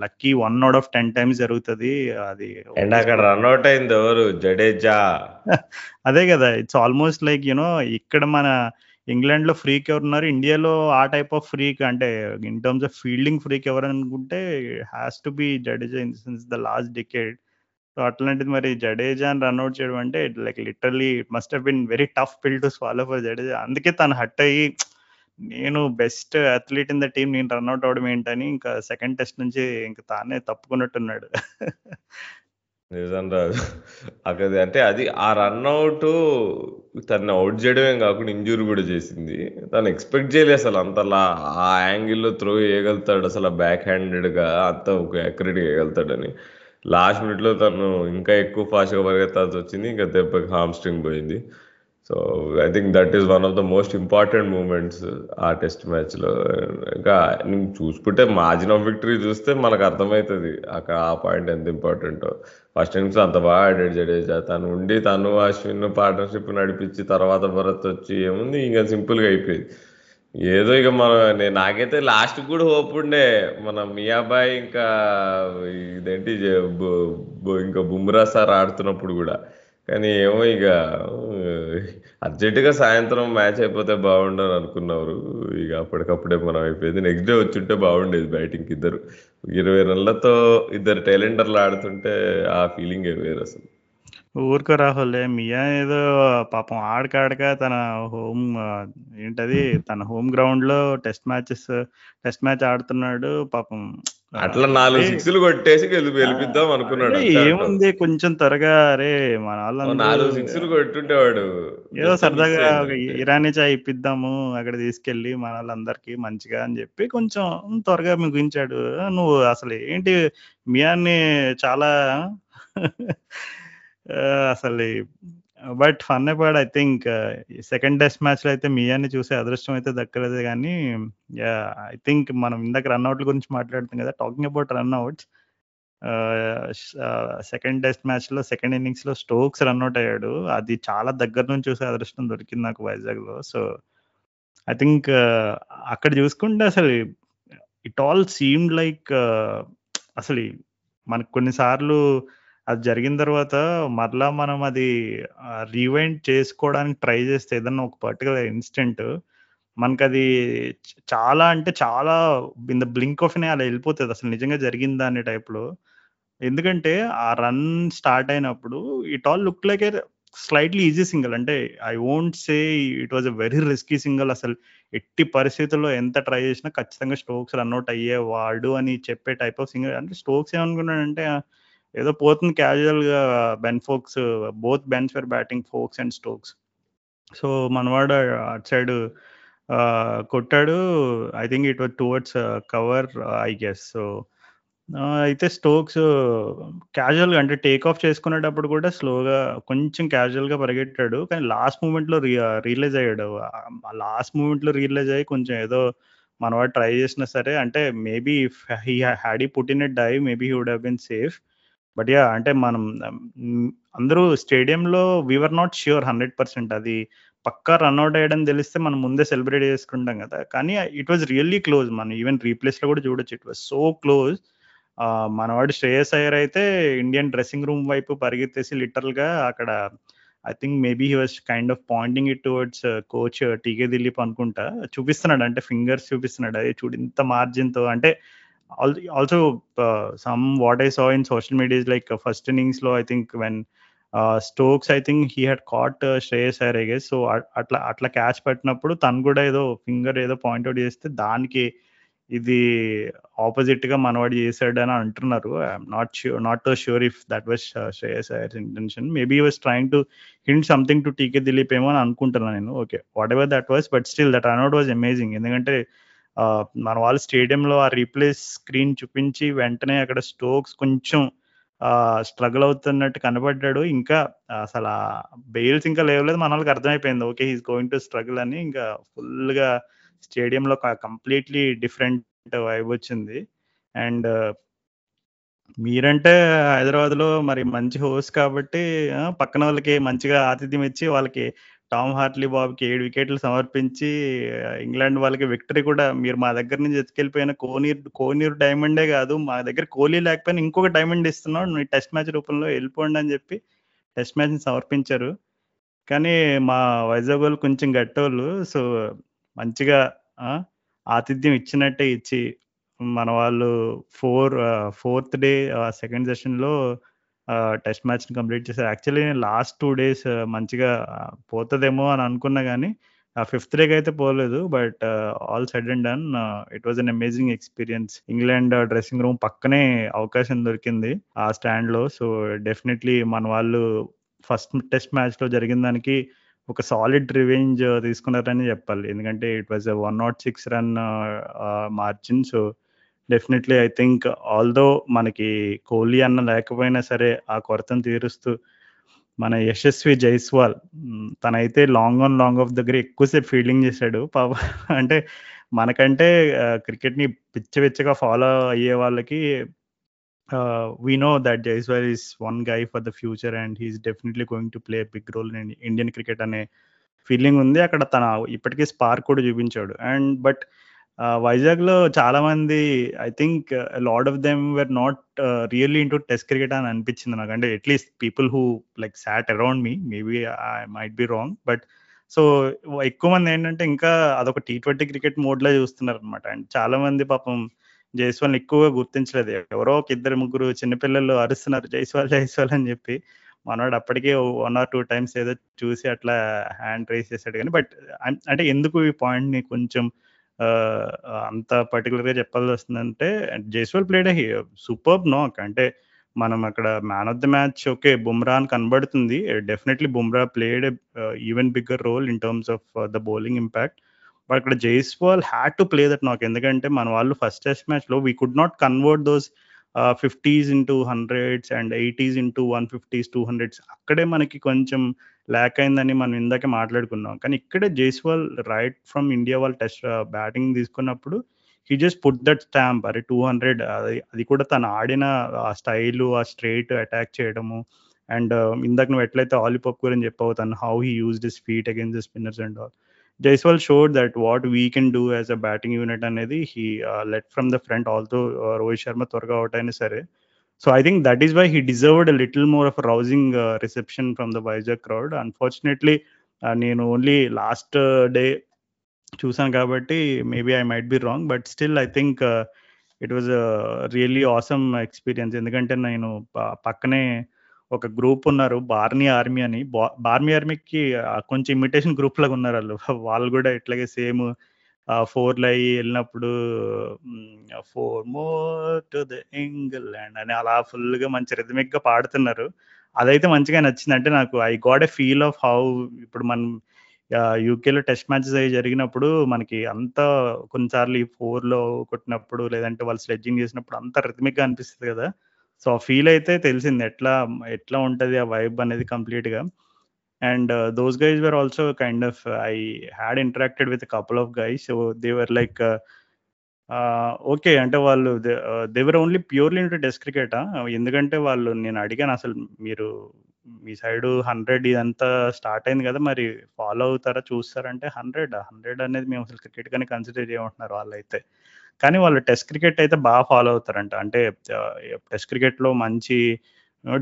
లక్కీ 1 ఔట్ ఆఫ్ 10 టైమ్స్ జరుగుతది. అది అండ్ అక్కడ రన్ ఔట్ అయింది ఎవరు? జడేజా. అదే కదా! It's almost like you know ఇక్కడ మన ఇంగ్లాండ్‌లో ఫ్రీక్ ఎవరున్నారు? ఇండియాలో ఆ టైప్ ఆఫ్ ఫ్రీక్ అంటే in terms of fielding freak ఎవరనుకుంటే has to be Jadeja in since the last decade. So, అట్లాంటిది మరి జడేజాని రన్అట్ చేయడం అంటే like literally it must have been very tough pill to swallow for Jadeja. అందుకే తను hurt అయ్యి నేను best athlete in the team నేను రన్ అవడం అవ్వడం ఏంటని ఇంకా సెకండ్ టెస్ట్ నుంచి ఇంకా తానే తప్పుకున్నట్టున్నాడు. నిజం రాజు. అక్కడ అంటే అది ఆ రన్ తను అవుట్ చేయడమే కాకుండా ఇంజ్యూర్ కూడా చేసింది. తను ఎక్స్‌పెక్ట్ చేయలేదు అసలు అంతలా ఆ యాంగిల్‌లో త్రో చేయగలుగుతాడు అసలు బ్యాక్ హ్యాండెడ్‌గా అంత ఒక యాక్యురేట్గా వేయగలుగుతాడని లాస్ట్ మినిట్‌లో తను ఇంకా ఎక్కువ ఫాస్ట్‌గా పరిగెత్తాల్సి వచ్చింది. ఇంకా దెబ్బకి హామ్ స్ట్రింగ్ పోయింది. So, I think that is one of the most important moments ఆ టెస్ట్ మ్యాచ్‌లో. ఇంకా నువ్వు చూసుకుంటే మార్జిన్ ఆఫ్ విక్టరీ చూస్తే మనకు అర్థమవుతుంది అక్కడ ఆ పాయింట్ ఎంత ఇంపార్టెంటో. ఫస్ట్ ఇన్నింగ్స్ అంత బాగా ఆడాడు జడేజా. తను ఉండి తను, అశ్విన్ పార్ట్నర్‌షిప్ నడిపించి తర్వాత భరత్ వచ్చి ఏముంది ఇంకా సింపుల్‌గా అయిపోయింది ఏదో ఇక మనం నాకైతే లాస్ట్ కూడా హోప్ ఉండే. మన మియాబాయ్ ఇంకా ఇదేంటి ఇంకా బుమ్రా సార్ ఆడుతున్నప్పుడు కూడా. కానీ ఏమో ఇక అర్జెంట్‌గా సాయంత్రం మ్యాచ్ అయిపోతే బాగుండని అనుకున్నారు. ఇక అప్పటికప్పుడే మనం అయిపోయింది. నెక్స్ట్ డే వచ్చుంటే బాగుండేది బ్యాటింగ్‌కి ఇద్దరు. 20 రన్‌లతో ఇద్దరు టైలెండర్లు ఆడుతుంటే ఆ ఫీలింగే అసలు ఊరుకో రాహుల్. మియా ఏదో పాపం ఆడక ఆడక తన హోమ్ ఏంటది తన హోమ్ గ్రౌండ్‌లో టెస్ట్ మ్యాచెస్ టెస్ట్ మ్యాచ్ ఆడుతున్నాడు. పాపం అట్లా 4 అంటే సిక్స్‌లు కొట్టేసి! గెలిపిద్దాం అనుకున్నాడు. ఏముంది కొంచెం త్వరగా అరే ఓ మనోళ్ళందరూ 4 సిక్స్‌లు కొట్టుంటే వాడు ఏదో సరదాగా ఒక. ఇరానీ చాయ్ ఇప్పిద్దాము అక్కడ తీసుకెళ్ళి మనోళ్ళందరికీ మంచిగా అని చెప్పి కొంచెం త్వరగా ముగించాడు. నువ్వు అసలు ఏంటి మియాన్ని చాలా అసలు but fun apart I think second test మ్యాచ్లో అయితే మియాన్ని చూసే అదృష్టం అయితే దక్కలేదు కానీ ఐ థింక్ మనం ఇందాక రన్అట్ల గురించి మాట్లాడుతాం కదా talking about run outs second test మ్యాచ్లో సెకండ్ ఇన్నింగ్స్లో స్టోక్స్ రన్అట్ అయ్యాడు. అది చాలా దగ్గర నుంచి చూసే అదృష్టం దొరికింది నాకు వైజాగ్లో. సో ఐ థింక్ అక్కడ చూసుకుంటే అసలు ఇట్ ఆల్ సీమ్ లైక్ అసలు మనకు కొన్నిసార్లు అది జరిగిన తర్వాత మరలా మనం అది రీవైండ్ చేసుకోవడానికి ట్రై చేస్తే ఏదన్నా ఒక పర్టికులర్ ఇన్స్టెంట్ మనకు అది చాలా అంటే చాలా ఇన్ ద బ్లింక్ ఆఫ్ అలా వెళ్ళిపోతుంది. అసలు నిజంగా జరిగిందా అనే టైప్లో ఎందుకంటే ఆ రన్ స్టార్ట్ అయినప్పుడు it all look like a slightly easy single అంటే I won't say it was a very risky single అసలు ఎట్టి పరిస్థితుల్లో ఎంత ట్రై చేసినా ఖచ్చితంగా స్టోక్స్ రన్అట్ అయ్యేవాడు అని చెప్పే టైప్ ఆఫ్ సింగిల్ అంటే స్టోక్స్ ఏమనుకున్నాడంటే ఏదో పోతుంది క్యాజువల్గా Ben Foakes both Bens for batting Foakes and Stokes so మనవాడు అటు సైడ్ కొట్టాడు. I think it was towards cover I guess so అయితే స్టోక్స్ క్యాజువల్గా అంటే టేక్ ఆఫ్ చేసుకునేటప్పుడు కూడా స్లోగా కొంచెం క్యాజువల్గా పరిగెట్టాడు. కానీ లాస్ట్ మూమెంట్లో రియలైజ్ అయ్యాడు. లాస్ట్ మూమెంట్లో రియలైజ్ అయ్యి కొంచెం ఏదో మనవాడు ట్రై చేసినా సరే అంటే maybe he had put in a dive maybe he would have been safe but ya అంటే మనం అందరూ స్టేడియంలో we are not sure hundred percent అది పక్కా రన్అట్ అయ్యడం తెలిస్తే మనం ముందే సెలబ్రేట్ చేసుకుంటాం కదా. కానీ ఇట్ వాజ్ రియల్లీ క్లోజ్ మనం ఈవెన్ రీప్లేస్లో కూడా చూడొచ్చు. ఇట్ వాజ్ సో క్లోజ్ మనవాడు శ్రేయస్ అయ్యర్ అయితే ఇండియన్ డ్రెస్సింగ్ రూమ్ వైపు పరిగెత్తేసి లిటరల్గా అక్కడ I think maybe he was kind of pointing it towards coach TK Dilip అనుకుంటా. చూపిస్తున్నాడు అంటే ఫింగర్స్ చూపిస్తున్నాడు. అదే చూడు ఇంత మార్జిన్తో అంటే also some what I saw in social medias like first ఇన్నింగ్స్లో I think when Stokes I think he had caught Shreyas Iyer I guess so అట్లా అట్లా క్యాచ్ పెట్టినప్పుడు తను కూడా ఏదో ఫింగర్ ఏదో పాయింట్అవుట్ చేస్తే దానికి ఇది ఆపోజిట్గా మనవాడు చేశాడు అని అంటున్నారు ఐఎమ్ నాట్ ష్యూర్ నాట్తో sure if that was Shreyas Iyer's intention maybe was trying to hint something to TK Dilip ఏమో అని అనుకుంటున్నాను నేను. Okay whatever that was but still that run out was amazing ఎందుకంటే మన వాళ్ళు స్టేడియంలో ఆ రీప్లేస్ స్క్రీన్ చూపించి వెంటనే అక్కడ స్టోక్స్ కొంచెం స్ట్రగుల్ అవుతున్నట్టు కనబడ్డాడు. ఇంకా అసలు బెయిల్స్ ఇంకా లేవలేదు. మన వాళ్ళకి అర్థమైపోయింది. Okay he's going to struggle అని ఇంకా ఫుల్గా స్టేడియంలో కంప్లీట్లీ డిఫరెంట్ వైబ్ వచ్చింది. అండ్ మీరంటే హైదరాబాద్లో మరి మంచి హోస్ట్ కాబట్టి పక్కన వాళ్ళకి మంచిగా ఆతిథ్యం ఇచ్చి వాళ్ళకి టామ్ హార్ట్లీ బాబుకి ఏడు వికెట్లు సమర్పించి ఇంగ్లాండ్ వాళ్ళకి విక్టరీ కూడా మీరు మా దగ్గర నుంచి ఎత్తుకెళ్ళిపోయిన కోనీర్ కోనీర్ డైమండే కాదు మా దగ్గర కోహ్లీ లేకపోయినా ఇంకొక డైమండ్ ఇస్తున్నావు నువ్వు టెస్ట్ మ్యాచ్ రూపంలో వెళ్ళిపోండి అని చెప్పి టెస్ట్ మ్యాచ్ని సమర్పించారు. కానీ మా వైజాగ్ వాళ్ళు కొంచెం గట్టోళ్ళు సో మంచిగా ఆతిథ్యం ఇచ్చినట్టే ఇచ్చి మన వాళ్ళు ఫోర్ ఫోర్త్ డే సెకండ్ సెషన్లో టెస్ట్ మ్యాచ్ని కంప్లీట్ చేశారు. యాక్చువల్లీ నేను లాస్ట్ టూ డేస్ మంచిగా పోతుందేమో అని అనుకున్నా కానీ ఆ ఫిఫ్త్ డేకి అయితే పోలేదు. But all said and done it was an amazing experience. England dressing room పక్కనే అవకాశం దొరికింది ఆ స్టాండ్లో. సో డెఫినెట్లీ మన వాళ్ళు ఫస్ట్ టెస్ట్ మ్యాచ్లో జరిగిన దానికి ఒక సాలిడ్ రివెంజ్ తీసుకున్నారని చెప్పాలి. ఎందుకంటే it was one nought six run margin. So definitely I think although మనకి కోహ్లీ అన్న లేకపోయినా సరే ఆ కొరతను తీరుస్తూ మన యశస్వి జైస్వాల్ తనైతే లాంగ్ ఆన్ లాంగ్ ఆఫ్ దగ్గర ఎక్కువసేపు ఫీల్డింగ్ చేశాడు. పాప అంటే మనకంటే క్రికెట్ని పిచ్చవిచ్చగా ఫాలో అయ్యే వాళ్ళకి we know that Jaiswal is one guy for the future and he is definitely going to play big role in Indian cricket అనే ఫీలింగ్ ఉంది. అక్కడ తన ఇప్పటికీ స్పార్క్ కూడా చూపించాడు. అండ్ బట్ వైజాగ్లో చాలా మంది I think lot of them were not really into test cricket అని అనిపించింది నాకు. అంటే at least people who like sat around me maybe I might be wrong but so ఎక్కువ మంది ఏంటంటే ఇంకా అదొక టీ ట్వంటీ క్రికెట్ మోడ్లో చూస్తున్నారు అనమాట అండ్ చాలా మంది పాపం జైస్వాల్ ఎక్కువగా గుర్తించలేదు. ఎవరో ఒక ఇద్దరు ముగ్గురు చిన్నపిల్లలు అరుస్తున్నారు జైస్వాల్ జైస్వాల్ అని చెప్పి. మనవాడు అప్పటికే వన్ ఆర్ టూ టైమ్స్ ఏదో చూసి అట్లా హ్యాండ్ రైస్ చేశాడు కానీ బట్ అంటే ఎందుకు ఈ పాయింట్ని కొంచెం అంత పర్టికులర్గా చెప్పాల్సి వస్తుందంటే జైస్వాల్ ప్లేడ్ సూపర్బ్ నాక్. అంటే మనం అక్కడ man of the match okay Bumrah అని కనబడుతుంది. Definitely Bumrah played even bigger role in terms of the bowling impact. But అక్కడ Jaiswal had to play that నాకు. ఎందుకంటే మన వాళ్ళు ఫస్ట్ టెస్ట్ మ్యాచ్లో we could not convert those fifties into hundreds and eighties into one fifties two hundreds అక్కడే మనకి కొంచెం ల్యాక్ అయిందని మనం ఇందాకే మాట్లాడుకున్నాం. కానీ ఇక్కడే జైస్వాల్ రైట్ ఫ్రమ్ ఇండియా వాళ్ళు టెస్ట్ బ్యాటింగ్ తీసుకున్నప్పుడు he just put that stamp అరే టూ హండ్రెడ్ అది అది కూడా తను ఆడిన ఆ స్టైల్ ఆ స్ట్రైట్ అటాక్ చేయడము. అండ్ ఇందాక నువ్వు ఎట్లయితే ఆలిపాప్ గురించి చెప్పావు తను how he use this feet against the spinners and all Jaiswal showed that what we can do as a batting unit అనేది he led from the front although Rohit Sharma త్వరగా out అయినా సరే. So I think that is why he deserved a little more of rousing reception from the Vizag crowd unfortunately నేను only last day చూసాను కాబట్టి maybe I might be wrong but still I think it was really awesome experience ఎందుకంటే నేను పక్కనే ఒక group ఉన్నారు Barmy army అని. Barmy ఆర్మీకి కొంచెం ఇమిటేషన్ గ్రూప్ లాగా ఉన్నారు వాళ్ళు. వాళ్ళు కూడా ఇట్లాగే సేమ్ ఫోర్లు అయ్యి వెళ్ళినప్పుడు four more to the England అని అలా ఫుల్గా మంచి రిథమిక్గా పాడుతున్నారు. అదైతే మంచిగా నచ్చింది. అంటే నాకు I got a feel of how ఇప్పుడు మనం యూకేలో టెస్ట్ మ్యాచెస్ అవి జరిగినప్పుడు మనకి అంత కొన్నిసార్లు ఈ ఫోర్లో కొట్టినప్పుడు లేదంటే వాళ్ళు స్లెడ్జింగ్ చేసినప్పుడు అంత రిథమిక్గా అనిపిస్తుంది కదా. సో ఆ ఫీల్ అయితే తెలిసింది. ఎట్లా ఎట్లా ఉంటుంది ఆ వైబ్ అనేది కంప్లీట్గా and those guys were also kind of I had interacted with couple of guys so they were like okay అంటే వాళ్ళు they were only purely into test క్రికెటా ఎందుకంటే వాళ్ళు నేను అడిగాను అసలు మీరు మీ సైడ్ హండ్రెడ్ ఇదంతా స్టార్ట్ అయింది కదా మరి ఫాలో అవుతారా చూస్తారంటే హండ్రెడ్ హండ్రెడ్ అనేది మేము అసలు క్రికెట్ కానీ కన్సిడర్ చేయమంటున్నారు వాళ్ళైతే. కానీ వాళ్ళు టెస్ట్ క్రికెట్ అయితే బాగా ఫాలో అవుతారంట. అంటే టెస్ట్ క్రికెట్లో మంచి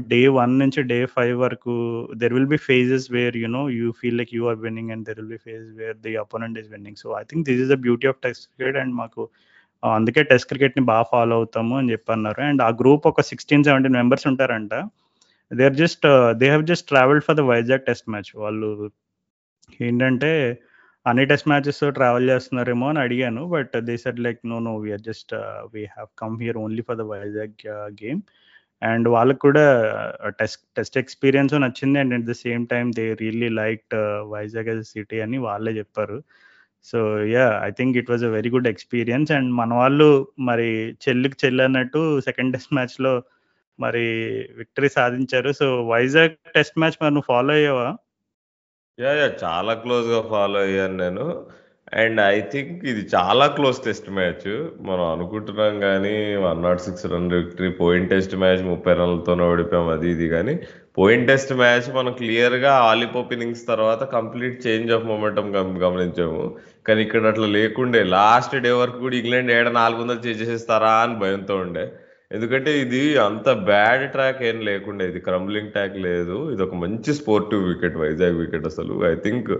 డే వన్ నుంచి డే ఫైవ్ వరకు there will be phases where you know you feel like you are winning and there will be phase where the opponent is winning so I think this is the beauty of test cricket and మాకు అందుకే test క్రికెట్ని బాగా follow అవుతాము అని చెప్పన్నారు. And ఆ group ఒక sixteen seventeen members ఉంటారంట. They are just they have just travelled for the Vizag test match వాళ్ళు ఏంటంటే అన్ని టెస్ట్ మ్యాచెస్ ట్రావెల్ చేస్తున్నారేమో అని అడిగాను but they said like no no we're just we have come here only for the Vizag game and వాళ్ళకు కూడా test test experience నచ్చింది. And at the same time they really like Vizag as city అని వాళ్ళే చెప్పారు. So yeah I think it was a very good experience and మన వాళ్ళు మరి చెల్లికి చెల్లి అన్నట్టు సెకండ్ టెస్ట్ మ్యాచ్లో మరి విక్టరీ సాధించారు. సో వైజాగ్ టెస్ట్ మ్యాచ్ మరి నువ్వు ఫాలో అయ్యావా? యా యా చాలా క్లోజ్గా ఫాలో అయ్యాను నేను. అండ్ ఐ థింక్ ఇది చాలా క్లోజ్ టెస్ట్ మ్యాచ్ మనం అనుకుంటున్నాం కానీ one nought six run victory పోయిన్ test match ముప్పై రన్లతోనే ఓడిపోయాం అది ఇది కానీ పోయిన్ టెస్ట్ మ్యాచ్ మనం క్లియర్గా ఆలిపోప్ ఇన్నింగ్స్ తర్వాత కంప్లీట్ చేంజ్ ఆఫ్ మొమెంటం గమనించాము. కానీ ఇక్కడ అట్లా లేకుండే లాస్ట్ డే వరకు కూడా ఇంగ్లాండ్ ఏడ నాలుగు వందలు చేసేస్తారా అని భయంతో ఉండే. ఎందుకంటే ఇది అంత బ్యాడ్ ట్రాక్ ఏం లేకుండే ఇది క్రంబ్లింగ్ ట్రాక్ లేదు. ఇది ఒక మంచి స్పోర్టివ్ వికెట్ వైజాగ్ వికెట్ అసలు. ఐ థింక్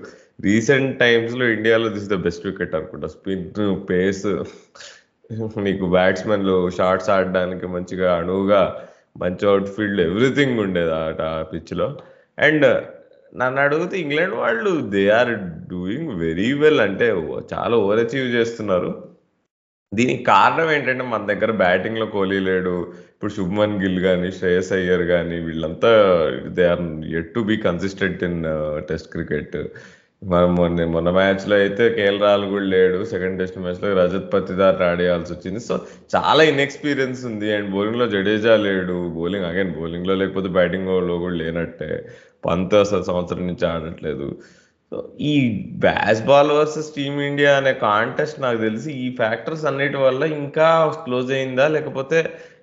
రీసెంట్ టైమ్స్లో ఇండియాలో దిస్ ద బెస్ట్ వికెట్ అనుకుంటా. స్పిన్ పేస్ నీకు బ్యాట్స్మెన్లు షార్ట్స్ ఆడడానికి మంచిగా అణువుగా మంచి అవుట్ ఫీల్డ్ ఎవ్రీథింగ్ ఉండేది ఆ పిచ్లో. అండ్ నన్ను అడిగితే ఇంగ్లాండ్ వాళ్ళు they are doing very well అంటే చాలా ఓవర్ అచీవ్ చేస్తున్నారు. దీనికి కారణం ఏంటంటే మన దగ్గర బ్యాటింగ్లో కోహ్లీ లేడు. ఇప్పుడు శుభ్మన్ గిల్ కానీ శ్రేయస్ అయ్యర్ కానీ వీళ్ళంతా they are yet to be consistent in test cricket. మనం మొన్న మొన్న మ్యాచ్లో అయితే కేఎల్ రాహుల్ కూడా లేడు. సెకండ్ టెస్ట్ మ్యాచ్లో రజత్ పత్తిదార్ ఆడేయాల్సి వచ్చింది. సో చాలా ఇన్ఎక్స్పీరియన్స్ ఉంది. అండ్ బౌలింగ్లో జడేజా లేడు. బౌలింగ్ అగైన్ బౌలింగ్లో లేకపోతే బ్యాటింగ్లో కూడా లేనట్టే. పంత్ అసలు సంవత్సరం నుంచి ఆడట్లేదు. సో ఈ బాల్ వర్సెస్ టీమిండియా అనే కాంటెస్ట్ నాకు తెలిసి ఈ ఫ్యాక్టర్స్ అన్నిటి వల్ల ఇంకా క్లోజ్ అయిందా? లేకపోతే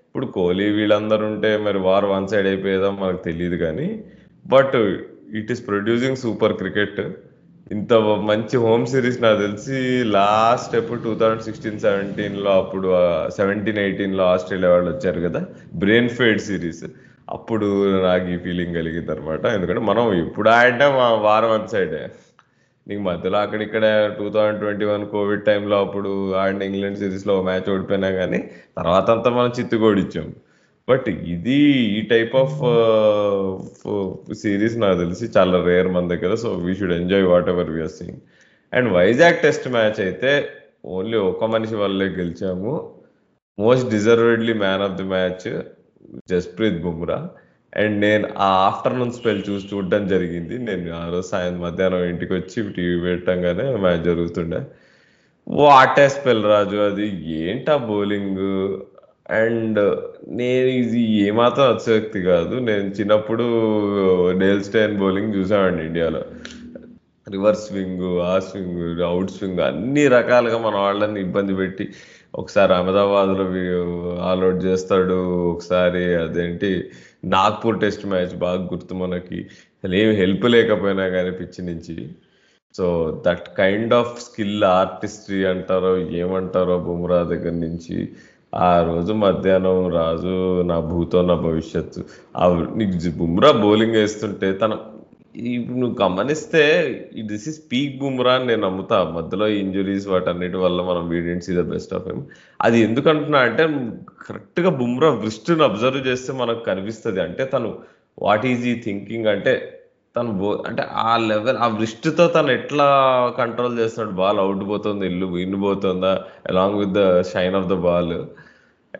ఇప్పుడు కోహ్లీ వీళ్ళందరూ ఉంటే మరి వార్ వన్ సైడ్ అయిపోయేదా? మనకు తెలియదు కానీ. But it is producing super cricket. ఇంత మంచి హోమ్ సిరీస్ నాకు తెలిసి లాస్ట్ ఎప్పుడు టూ థౌజండ్ సిక్స్టీన్ సెవెంటీన్లో అప్పుడు సెవెంటీన్ ఎయిటీన్లో ఆస్ట్రేలియా వాళ్ళు వచ్చారు కదా? Brain fade series. అప్పుడు నాకు ఈ ఫీలింగ్ కలిగింది అనమాట ఎందుకంటే మనం ఇప్పుడు ఆడినా వారం వన్ సైడే. నీకు మధ్యలో అక్కడ ఇక్కడ two thousand twenty one Covid టైంలో అప్పుడు ఆడిన ఇంగ్లాండ్ సిరీస్లో మ్యాచ్ ఓడిపోయినా కానీ తర్వాత అంతా మనం చిత్తుకోడిచ్చాం. బట్ ఇది ఈ టైప్ ఆఫ్ సిరీస్ నాకు తెలిసి చాలా రేర్ మన దగ్గర. So we should enjoy whatever we're seeing and Vizag test match అయితే ఓన్లీ ఒక మనిషి వల్లే గెలిచాము. Most deservedly man of the match Jasprit Bumrah. And నేను ఆ ఆఫ్టర్నూన్ స్పెల్ చూసి చూడడం జరిగింది. నేను ఆ రోజు సాయంత్రం మధ్యాహ్నం ఇంటికి వచ్చి టీవీ పెట్టంగానే మ్యాచ్ జరుగుతుండే. వాటే స్పెల్ రాజు అది ఏంటా బౌలింగ్? అండ్ నేను ఇది ఏమాత్రం అతిశక్తి కాదు. నేను చిన్నప్పుడు డేల్ స్టైన్ బౌలింగ్ చూసామండి ఇండియాలో. రివర్స్ స్వింగ్ ఆ స్వింగ్ అవుట్ స్వింగ్ అన్ని రకాలుగా మన వాళ్ళని ఇబ్బంది పెట్టి ఒకసారి అహ్మదాబాద్లో ఆల్అౌట్ చేస్తాడు ఒకసారి అదేంటి నాగ్పూర్ టెస్ట్ మ్యాచ్ బాగా గుర్తు మనకి. అసలు ఏమి హెల్ప్ లేకపోయినా కానీ పిచ్చి నుంచి. So that kind of skill artistry అంటారో ఏమంటారో బుమ్రా దగ్గర నుంచి ఆ రోజు మధ్యాహ్నం రాజు నా భూతో నా భవిష్యత్తు. ఆ నీకు బుమ్రా బౌలింగ్ వేస్తుంటే తన ఇప్పుడు నువ్వు గమనిస్తే దిస్ ఇస్ పీక్ బుమ్రా అని నేను నమ్ముతా. మధ్యలో ఇంజురీస్ వాటన్నిటి వల్ల మనం we didn't see the best of him అది ఎందుకు అంటున్నా అంటే కరెక్ట్గా బుమ్రా వృష్టిని అబ్జర్వ్ చేస్తే మనకు కనిపిస్తుంది. అంటే తను వాట్ ఈజ్ ఈ థింకింగ్ అంటే తను బో అంటే ఆ లెవెల్ ఆ వృష్టితో తను ఎట్లా కంట్రోల్ చేస్తున్నాడు? బాల్ అవుట్ పోతుంది ఇల్లు ఇన్ను పోతుందా along with the shine of the ball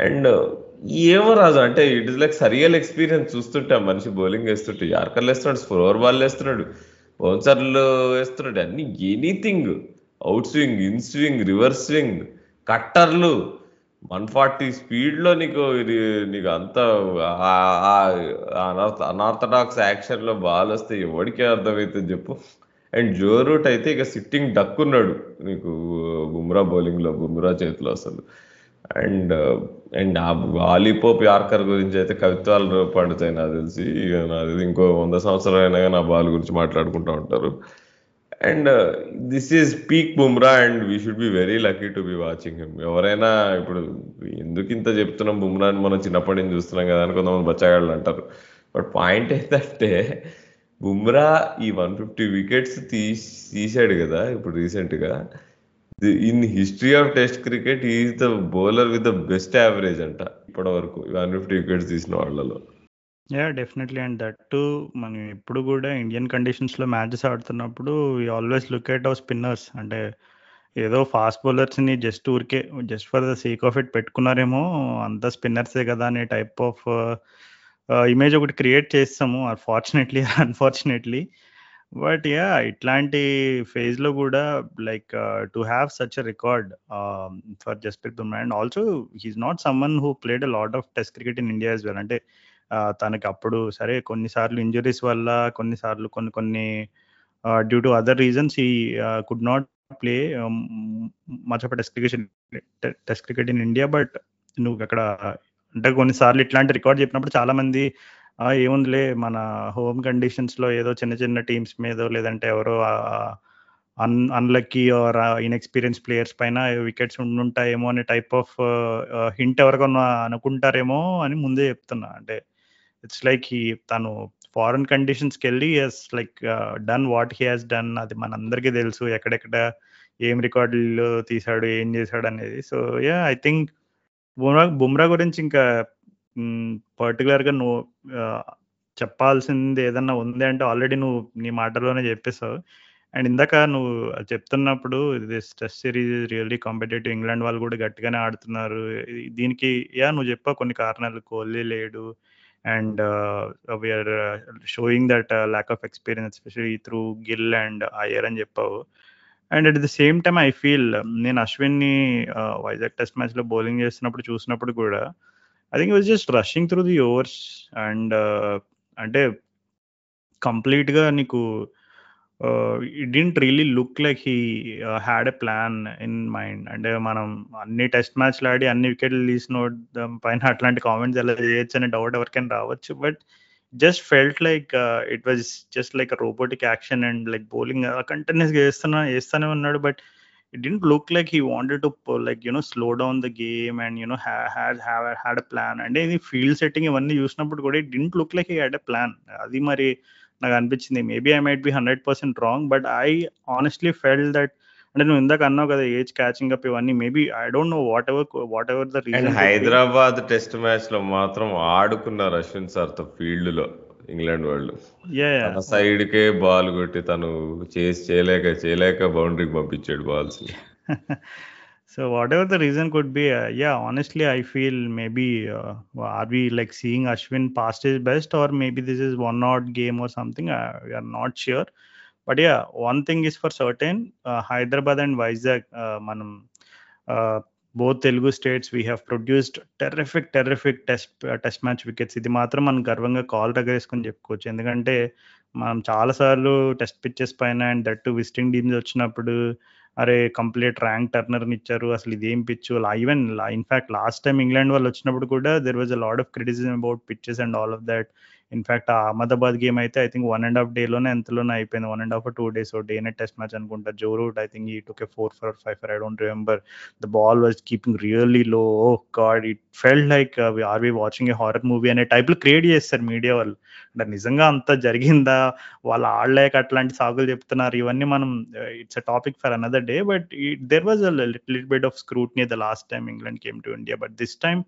and ఏమో రాజు అంటే it is like surreal experience చూస్తుంటే. మనిషి బౌలింగ్ వేస్తుంటే యార్కర్లు వేస్తున్నాడు ఫోర్ బాల్ వేస్తున్నాడు బౌన్సర్లు వేస్తున్నాడు అన్ని anything. Out swing in swing reverse swing కట్టర్లు. One forty స్పీడ్లో నీకు ఇది నీకు అంత అనార్థడాక్స్ యాక్షన్లో బాల్ వస్తే ఎవరికి అర్థమవుతుంది చెప్పు. అండ్ జో రూట్ అయితే ఇక సిట్టింగ్ డక్ ఉన్నాడు నీకు బుమ్రా బౌలింగ్లో బుమ్రా చేతిలో అసలు. అండ్ అండ్ ఆ బాలీపోప్ యార్కర్ గురించి అయితే కవిత్వాలు పండుతాయి నాకు తెలిసి. ఇక నాది ఇంకో వంద సంవత్సరాలు అయినా కానీ ఆ బాల్ గురించి మాట్లాడుకుంటూ ఉంటారు. And this is peak Bumrah and we should be very lucky to be watching him. ఎవరైనా ఇప్పుడు ఎందుకు ఇంత చెప్తున్నాం బుమ్రా అని మనం చిన్నప్పటి నుంచి చూస్తున్నాం కదా అని కొంతమంది బచ్చగాళ్ళు అంటారు. బట్ పాయింట్ ఏంటంటే బుమ్రా ఈ వన్ ఫిఫ్టీ వికెట్స్ తీసి తీసాడు కదా ఇప్పుడు రీసెంట్గా. In history of test cricket is the bowler with the best average అంట. ఇప్పటి వరకు వన్ ఫిఫ్టీ వికెట్స్ తీసిన వాళ్ళలో. Yeah definitely and that too మనం ఎప్పుడు కూడా ఇండియన్ కండిషన్స్లో మ్యాచెస్ ఆడుతున్నప్పుడు we always look at our spinners అంటే ఏదో ఫాస్ట్ బౌలర్స్ని జస్ట్ ఊరికే just for the sake of it పెట్టుకున్నారేమో అంత స్పిన్నర్సే కదా అనే టైప్ ఆఫ్ ఇమేజ్ ఒకటి క్రియేట్ చేస్తాము. అన్ఫార్చునేట్లీ అన్ఫార్చునేట్లీ బట్ యా ఇట్లాంటి ఫేజ్లో కూడా like to have such a record for Jasprit Bumrah and also he's not someone who played a lot of test cricket in India well అంటే uh, తనకి అప్పుడు సరే కొన్నిసార్లు ఇంజరీస్ వల్ల కొన్నిసార్లు కొన్ని కొన్ని due to other reasons he could not play much of test cricket test cricket in India but నువ్వు అక్కడ అంటే కొన్నిసార్లు ఇట్లాంటి రికార్డ్ చెప్పినప్పుడు చాలా మంది ఏముందిలే మన హోమ్ కండిషన్స్లో ఏదో చిన్న చిన్న టీమ్స్ మీద లేదంటే ఎవరో un unlucky or inexperience players పైన వికెట్స్ ఉండుంటాయేమో అనే టైప్ ఆఫ్ హింట్ ఎవరికన్నా అనుకుంటారేమో అని ముందే చెప్తున్నా. అంటే ఇట్స్ లైక్ హీ తను ఫారెన్ కండిషన్స్కి వెళ్ళి has like done what he has done అది మనందరికీ తెలుసు ఎక్కడెక్కడ ఏం రికార్డులు తీశాడు ఏం చేశాడు అనేది so yeah I think Bumrah Bumrah గురించి ఇంకా పర్టికులర్గా నువ్వు చెప్పాల్సింది ఏదన్నా ఉంది అంటే ఆల్రెడీ నువ్వు నీ మాటలోనే చెప్పేసావు అండ్ ఇందాక నువ్వు చెప్తున్నప్పుడు this test series really competitive England వాళ్ళు కూడా గట్టిగానే ఆడుతున్నారు. దీనికి యా నువ్వు చెప్పావు కొన్ని కారణాలు. కోహ్లీ లేడు. And we're showing that lack of experience especially through Gill and Iyer అని చెప్పావు. And at the same time I feel నేను అశ్విన్ని వైజాగ్ టెస్ట్ మ్యాచ్లో బౌలింగ్ చేస్తున్నప్పుడు చూసినప్పుడు కూడా I think was just rushing through the overs and అంటే కంప్లీట్గా నీకు it didn't really look like he had a plan in mind అంటే మనం అన్ని టెస్ట్ మ్యాచ్లు ఆడి అన్ని వికెట్లు తీసిన పైన అట్లాంటి కామెంట్స్ ఎలా చేయొచ్చు అనే డౌట్ ఎవరికైనా రావచ్చు. But just felt like it was just like robotic action and like bowling కంటిన్యూస్గా వేస్తున్నా వేస్తూనే ఉన్నాడు. బట్ it didn't look like he wanted to like you know slow down the game and you know ha- had have had a plan. And ఇది field setting ఇవన్నీ చూసినప్పుడు కూడా it didn't look like he had a plan అది మరి నాకు అనిపించింది maybe I might be hundred percent wrong but I honestly felt that అంటే నువ్వు ఇందాక అన్నావు కదా ఏజ్ క్యాచింగ్ అప్ ఇవన్నీ maybe I don't know whatever whatever the and Hyderabad test మ్యాచ్లో మాత్రం ఆడుకున్నారు అశ్విన్ సార్తో ఫీల్డ్లో ఇంగ్లాండ్ వాళ్ళు. తన సైడ్ కే బాల్ కొట్టి తను చేసి చేయలేక చేయలేక బౌండరీకి పంపించాడు balls so whatever the reason could be yeah honestly I feel maybe are we like seeing Ashwin past is best or maybe this is one not game or something we're not sure but yeah one thing is for certain Hyderabad and Vizag మనం both Telugu states we have produced terrific terrific test test match wickets ఇది మాత్రం మనం గర్వంగా call రగరేసుకొని చెప్పుకోవచ్చు. ఎందుకంటే మనం చాలాసార్లు test pitches పైన అండ్ దట్ విజిటింగ్ టీమ్స్ వచ్చినప్పుడు అరే కంప్లీట్ ర్యాంక్ టర్నర్ని ఇచ్చారు. అసలు ఇదేం pitch even in fact last time England వాళ్ళు వచ్చినప్పుడు కూడా there was a lot of criticism about pitches and all of that in fact ఆ అహ్మదాబాద్ గేమ్ అయితే I think one and half డేలోనే ఎంతలోనే అయిపోయింది. One and half two days day test match అనుకుంటా. Joe Root I think he took a four four five for I don't remember the ball was keeping really low oh god it felt like are we watching a horror movie అనే టైప్లో create చేస్తారు media వాళ్ళు. అంటే నిజంగా అంత జరిగిందా? వాళ్ళు ఆడలేక అట్లాంటి సాగులు చెప్తున్నారు. ఇవన్నీ మనం it's a topic for another day but there was a little bit of scrutiny the last time England came to India but this time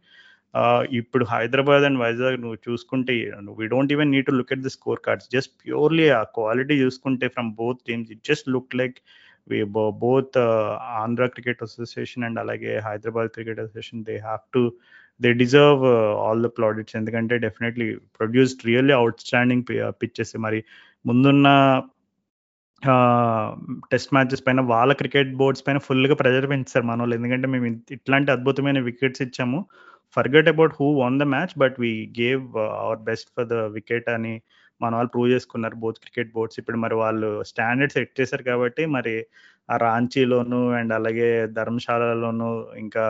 ఇప్పుడు హైదరాబాద్ అండ్ వైజాగ్ నువ్వు చూసుకుంటే we don't even need to look at the score cards just purely ఆ quality చూసుకుంటే from both teams it just look like both Andhra cricket association and అలాగే Hyderabad cricket association they have to they deserve all the plaudits ఎందుకంటే definitely produced really outstanding pitches మరి ముందున్న test matches పైన వాళ్ళ cricket boards పైన ఫుల్గా pressure పెంచారు మన వాళ్ళు ఎందుకంటే మేము ఇట్లాంటి అద్భుతమైన వికెట్స్ ఇచ్చాము. Forget about who won the match but we gave our best for the wicket అని మన వాళ్ళు ప్రూవ్ చేసుకున్నారు బోత్ క్రికెట్ బోర్డ్స్ ఇప్పుడు మరి వాళ్ళు స్టాండర్డ్ సెట్ చేశారు కాబట్టి మరి ఆ రాంచీలోను అండ్ అలాగే ధర్మశాలలోను ఇంకా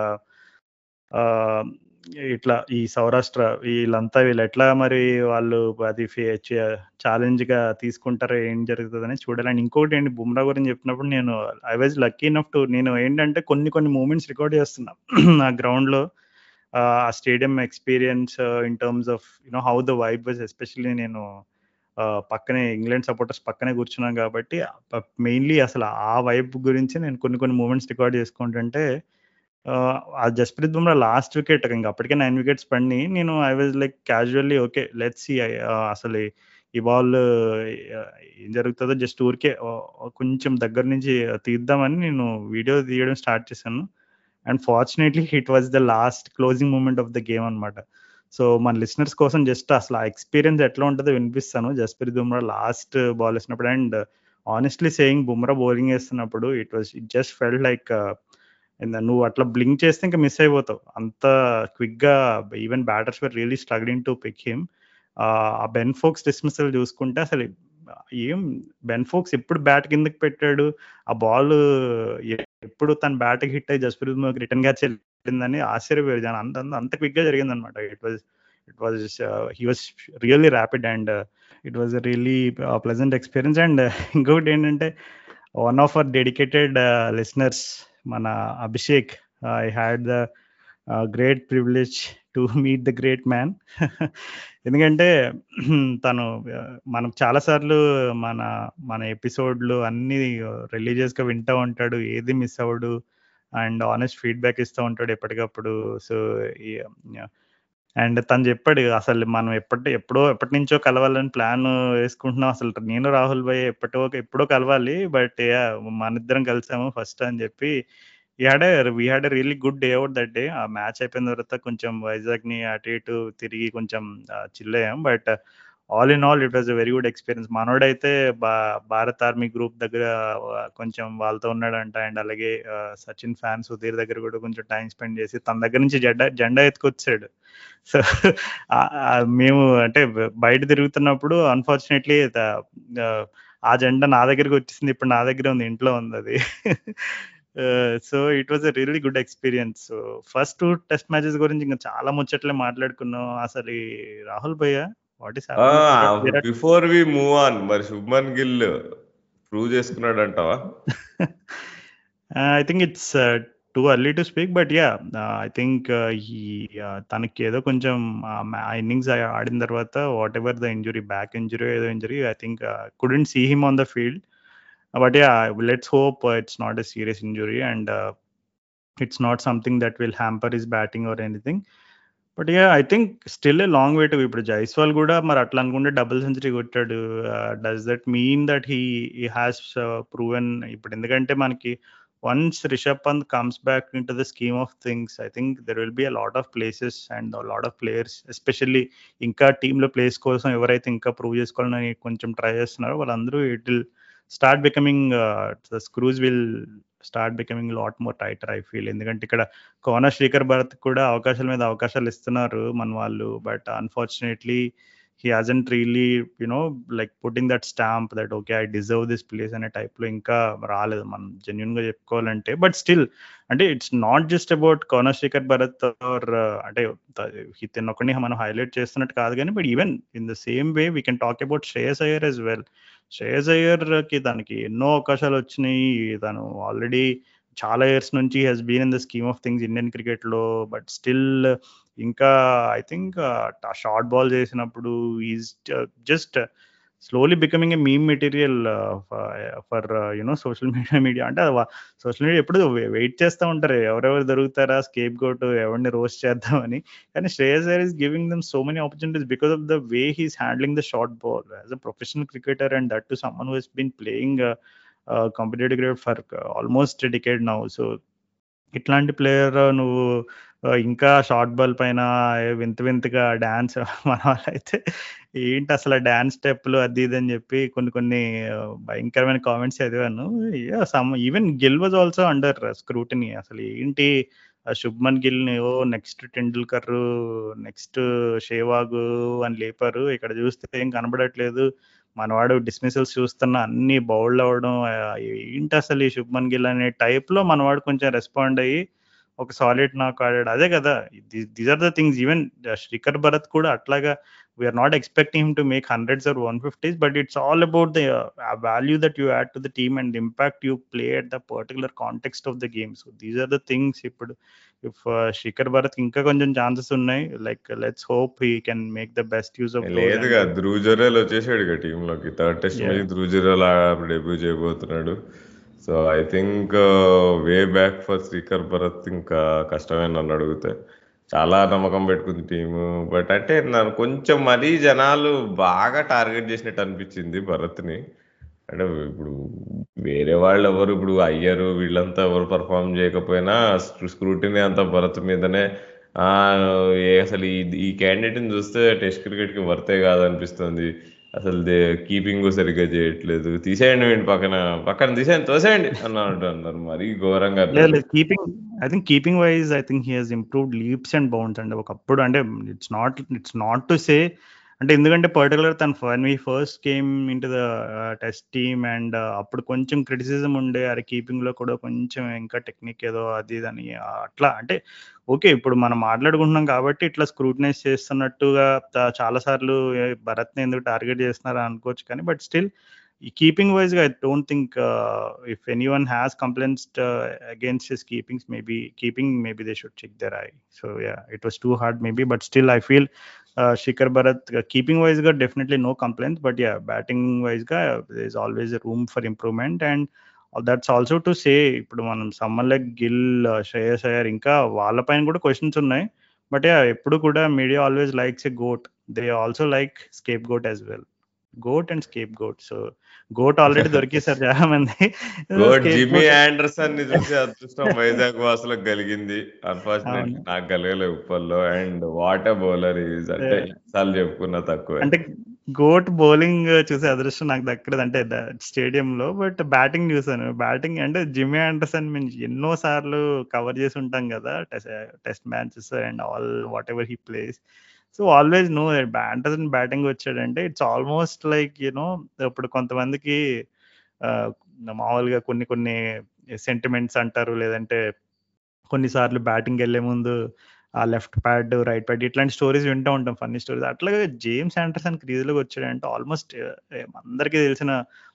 ఇట్లా ఈ సౌరాష్ట్ర వీళ్ళంతా వీళ్ళు ఎట్లా మరి వాళ్ళు అది ఛాలెంజ్గా తీసుకుంటారో ఏం జరుగుతుందని చూడాలని ఇంకోటి ఏంటి బుమ్రా గురించి చెప్పినప్పుడు నేను I was lucky enough to నేను ఏంటంటే కొన్ని కొన్ని మూమెంట్స్ రికార్డ్ చేస్తున్నా. ఆ గ్రౌండ్లో ఆ stadium experience in terms of you know how the vibe was especially నేను పక్కనే ఇంగ్లాండ్ సపోర్టర్స్ పక్కనే కూర్చున్నాం కాబట్టి మెయిన్లీ అసలు ఆ వైబ్ గురించి నేను కొన్ని కొన్ని మూమెంట్స్ రికార్డ్ చేసుకుంటుంటే ఆ జస్ప్రీత్ బుమ్రా లాస్ట్ వికెట్ ఇంకా అప్పటికే నైన్ వికెట్స్ పడి నేను I was like casually okay let's see అసలు ఈ బాల్ ఏం జరుగుతుందో జస్ట్ ఊరికే కొంచెం దగ్గర నుంచి తీద్దామని నేను వీడియో తీయడం స్టార్ట్ చేశాను. And fortunately it was the last closing moment of the game అనమాట సో మన లిసనర్స్ కోసం జస్ట్ అసలు ఆ ఎక్స్పీరియన్స్ ఎట్లా ఉంటుందో వినిపిస్తాను. జస్ప్రీత్ బుమ్రా లాస్ట్ బాల్ వేసినప్పుడు and honestly saying Bumrah bowling వేస్తున్నప్పుడు it was it just felt like నువ్వు అట్లా బ్లింక్ చేస్తే ఇంకా మిస్ అయిపోతావు. అంత క్విక్గా even batters were really struggling to pick him ఆ బెన్ ఫోక్స్ డిస్మిసల్ చూసుకుంటే అసలు ఏం బెన్ ఫోక్స్ ఎప్పుడు బ్యాట్ కిందకి పెట్టాడు? ఆ బాల్ ఎప్పుడు తన బ్యాట్ హిట్ అయ్యి జస్ప్రీత్ రిటర్న్ క్యాచ్ వెళ్ళిందని ఆశ్చర్యపోయారు అంత అంత క్విక్గా జరిగింది అనమాట it was it was he was really rapid and it was really pleasant experience and ఇంకొకటి ఏంటంటే one of our dedicated listeners మన Abhishek I had the great privilege to meet the great man ఎందుకంటే తను uh, మనం చాలాసార్లు మన మన ఎపిసోడ్లు అన్ని రిలీజియస్గా వింటూ ఉంటాడు ఏది మిస్ అవ్వడు అండ్ ఆనెస్ట్ ఫీడ్బ్యాక్ ఇస్తూ ఉంటాడు ఎప్పటికప్పుడు. సో అండ్ తను చెప్పాడు అసలు మనం ఎప్పటి ఎప్పుడో ఎప్పటి నుంచో కలవాలని ప్లాన్ వేసుకుంటున్నాం. అసలు నేను రాహుల్ భాయ్ ఎప్పటో ఎప్పుడో కలవాలి బట్ మన ఇద్దరం కలిసాము ఫస్ట్ అని చెప్పి. He had we had a really good day out that day ఆ మ్యాచ్ అయిపోయిన తర్వాత కొంచెం వైజాగ్ని అటు ఇటు తిరిగి కొంచెం చిల్లయ్యాం but all in all it was a very good experience మనోడైతే బా భారత్ ఆర్మీ గ్రూప్ దగ్గర కొంచెం వాళ్ళతో ఉన్నాడంట. అండ్ అలాగే సచిన్ ఫ్యాన్ సుధీర్ దగ్గర కూడా కొంచెం టైం స్పెండ్ చేసి తన దగ్గర నుంచి జెండా జెండా ఎత్తుకొచ్చాడు. సో మేము అంటే బయట తిరుగుతున్నప్పుడు అన్ఫార్చునేట్లీ ఆ జెండా నా దగ్గరికి వచ్చేసింది. ఇప్పుడు నా దగ్గర ఉంది ఇంట్లో ఉంది అది. So it was a really good experience first two test matches గురించి ఇంకా చాలా ముచ్చట్లే మాట్లాడుకున్నాం. అసలు Rahul bhaiya what is before we move on మరి శుభ్మన్ గిల్ ప్రూవ్ చేసుకున్నాడు అంటావా I think it's too early to speak but yeah I think he తనకి ఏదో కొంచెం ఆ ఇన్నింగ్స్ ఆడిన తర్వాత whatever the injury back injury ఏదో injury I think couldn't see him on the field but yeah let's hope uh, it's not a serious injury and uh, it's not something that will hamper his batting or anything. But yeah I think still a long way to ఇప్పుడు జైస్వాల్ కూడా మరి అట్లా అనుకుంటే double century కొట్టాడు. Does that mean that he he has proven ఇప్పుడు ఎందుకంటే మనకి once Rishabh Pant comes back in to the scheme of things I think there will be a lot of places and lot of players especially ఇంకా టీంలో place కోసం ఎవరైతే ఇంకా prove చేసుకోవాలని కొంచెం ట్రై చేస్తున్నారో వాళ్ళందరూ it will start becoming uh, the screws will start becoming lot more tighter I feel ఎందుకంటే ఇక్కడ కోన శ్రీకర్ భరత్ కూడా అవకాశాల మీద అవకాశాలు ఇస్తున్నారు మన వాళ్ళు. But unfortunately he hasn't really you know like putting that stamp that okay i deserve this అనే టైప్లో ఇంకా రాలేదు. మనం జెన్యున్గా చెప్పుకోవాలంటే బట్ స్టిల్ అంటే it's not just about Konasekhar Bharat or అంటే ఇతను ఒకరిని మనం హైలైట్ చేస్తున్నట్టు కాదు కానీ but even in the same way we can talk about Shreyas Iyer as well Shreyas అయ్యర్కి తనకి ఎన్నో అవకాశాలు వచ్చినాయి. తను ఆల్రెడీ చాలా ఇయర్స్ నుంచి he's been in the scheme of things Indian క్రికెట్లో బట్ స్టిల్ ఇంకా ఐ థింక్ షార్ట్ బాల్ చేసినప్పుడు is just slowly becoming a meme material for you know social media media అంటే సోషల్ మీడియా ఎప్పుడు wait చేస్తూ ఉంటారు. ఎవరెవరు దొరుకుతారా స్కేప్ గోట్ ఎవరిని రోస్ట్ చేద్దామని. కానీ Shreyas Iyer is giving them so many opportunities because of the way he's handling the short ball as a professional cricketer and that to someone who he's been playing competitive cricket for almost decade now so ఇట్లాంటి player నువ్వు ఇంకా short ball పైన వింత వింతగా dance మన వాళ్ళైతే ఏంటి అసలు డాన్స్ స్టెప్లు అది ఇది అని చెప్పి కొన్ని కొన్ని భయంకరమైన కామెంట్స్ చదివాను. Some even Gill was also under scrutiny. అసలు ఏంటి శుభ్మన్ గిల్ని ఓ నెక్స్ట్ టెండూల్కర్ నెక్స్ట్ షేవాగ్ అని లేపారు. ఇక్కడ చూస్తే ఏం కనబడట్లేదు. మనవాడు డిస్మిసల్స్ చూస్తున్న అన్ని బౌల్డ్ అవ్వడం ఏంటి అసలు ఈ శుభ్మన్ గిల్ అనే టైప్లో మనవాడు కొంచెం రెస్పాండ్ అయ్యి ఒక సాలిడ్ నాకు ఆడాడు. అదే కదా these are the things even Srikar Bharat కూడా అట్లాగా we're not expecting him to make hundreds or one fifties but it's all about the value that you add to the team and impact you play at the particular context of the game so these are the things ఇప్పుడు if Srikar Bharat ఇంకా కొంచెం chances ఉన్నాయి like let's hope he can make the best use of లేదుగా ధ్రువ్ జరేల్ వచ్చేసాడు ఇక టీమ్లోకి. Third test match Dhruv Jurel debut చేయబోతున్నాడు. So I think way back for Srikar Bharat ఇంకా కష్టమే నన్ను అడిగితే. చాలా నమ్మకం పెట్టుకుంది టీము బట్ అంటే నన్ను కొంచెం మరీ జనాలు బాగా టార్గెట్ చేసినట్టు అనిపించింది భరత్ని. అంటే ఇప్పుడు వేరే వాళ్ళు ఎవరు ఇప్పుడు అయ్యారు వీళ్ళంతా ఎవరు పర్ఫామ్ చేయకపోయినా స్క్రూటినీ అంతా భరత్ మీదనే అసలు ఈ క్యాండిడేట్ని చూస్తే టెస్ట్ క్రికెట్కి వర్తే కాదనిపిస్తుంది. అసలు కీపింగ్ సరిగ్గా చేయట్లేదు. తీసేయండి ఏంటి పక్కన పక్కన తీసేయండి తోసేయండి అన్నట్టు అన్నారు మరి ఘోరంగా keeping I think keeping wise I think he has improved leaps and bounds అండి. ఒకప్పుడు అంటే it's not it's not to say అంటే ఎందుకంటే పర్టికులర్ తన one we first game in the test team and అప్పుడు కొంచెం క్రిటిసిజం ఉండే. అరే కీపింగ్లో కూడా కొంచెం ఇంకా టెక్నిక్ ఏదో అది అని అట్లా అంటే ఓకే ఇప్పుడు మనం మాట్లాడుకుంటున్నాం కాబట్టి ఇట్లా స్క్రూటనైజ్ చేస్తున్నట్టుగా చాలా సార్లు భరత్ని ఎందుకు టార్గెట్ చేస్తున్నారు అనుకోవచ్చు కానీ బట్ స్టిల్ ఈ కీపింగ్ వైజ్గా I don't think if anyone has complaints against his keepings maybe keeping maybe they should check there I so yeah it was too hard maybe but still I feel Srikar Bharat keeping వైజ్గా definitely no complaints but yeah batting వైజ్గా is always room for improvement and that's also to say ఇప్పుడు మనం summer like Gill Shreyas Iyer ఇంకా వాళ్ళపైన కూడా questions ఉన్నాయి. But ఎప్పుడు కూడా media always likes a goat they also like scapegoat as well goat and scapegoat so goat already దొరికేసారు చాలా మంది జిమ్మీ ఆండర్సన్ని చూసి అదృష్టం వైజాగ్ వాసులకు కలిగింది. అన్ఫార్చునేట్ నాకు కలగలేదు ఉప్పల్లో అండ్ వాట్ బౌలర్ ఈజ్ అంటే సార్లు చెప్పుకున్న తక్కువ. అంటే గోట్ బౌలింగ్ చూసే అదృష్టం నాకు దక్కలేదు. అంటే స్టేడియంలో బట్ బ్యాటింగ్ చూసాను బ్యాటింగ్ అంటే జిమ్మీ ఆండర్సన్ మేము ఎన్నో సార్లు కవర్ చేసి ఉంటాం కదా test matches and all whatever he plays. So always no Anderson batting వచ్చాడంటే it's almost like you know ఇప్పుడు కొంతమందికి మామూలుగా కొన్ని కొన్ని సెంటిమెంట్స్ అంటారు. లేదంటే కొన్నిసార్లు బ్యాటింగ్ వెళ్ళే ముందు ఆ లెఫ్ట్ ప్యాడ్ రైట్ ప్యాడ్ ఇట్లాంటి స్టోరీస్ వింటూ ఉంటాం ఫన్నీ స్టోరీస్. అట్లాగే జేమ్స్ ఆండర్సన్ క్రీజ్లోకి వచ్చాడంటే ఆల్మోస్ట్ అందరికీ తెలిసిన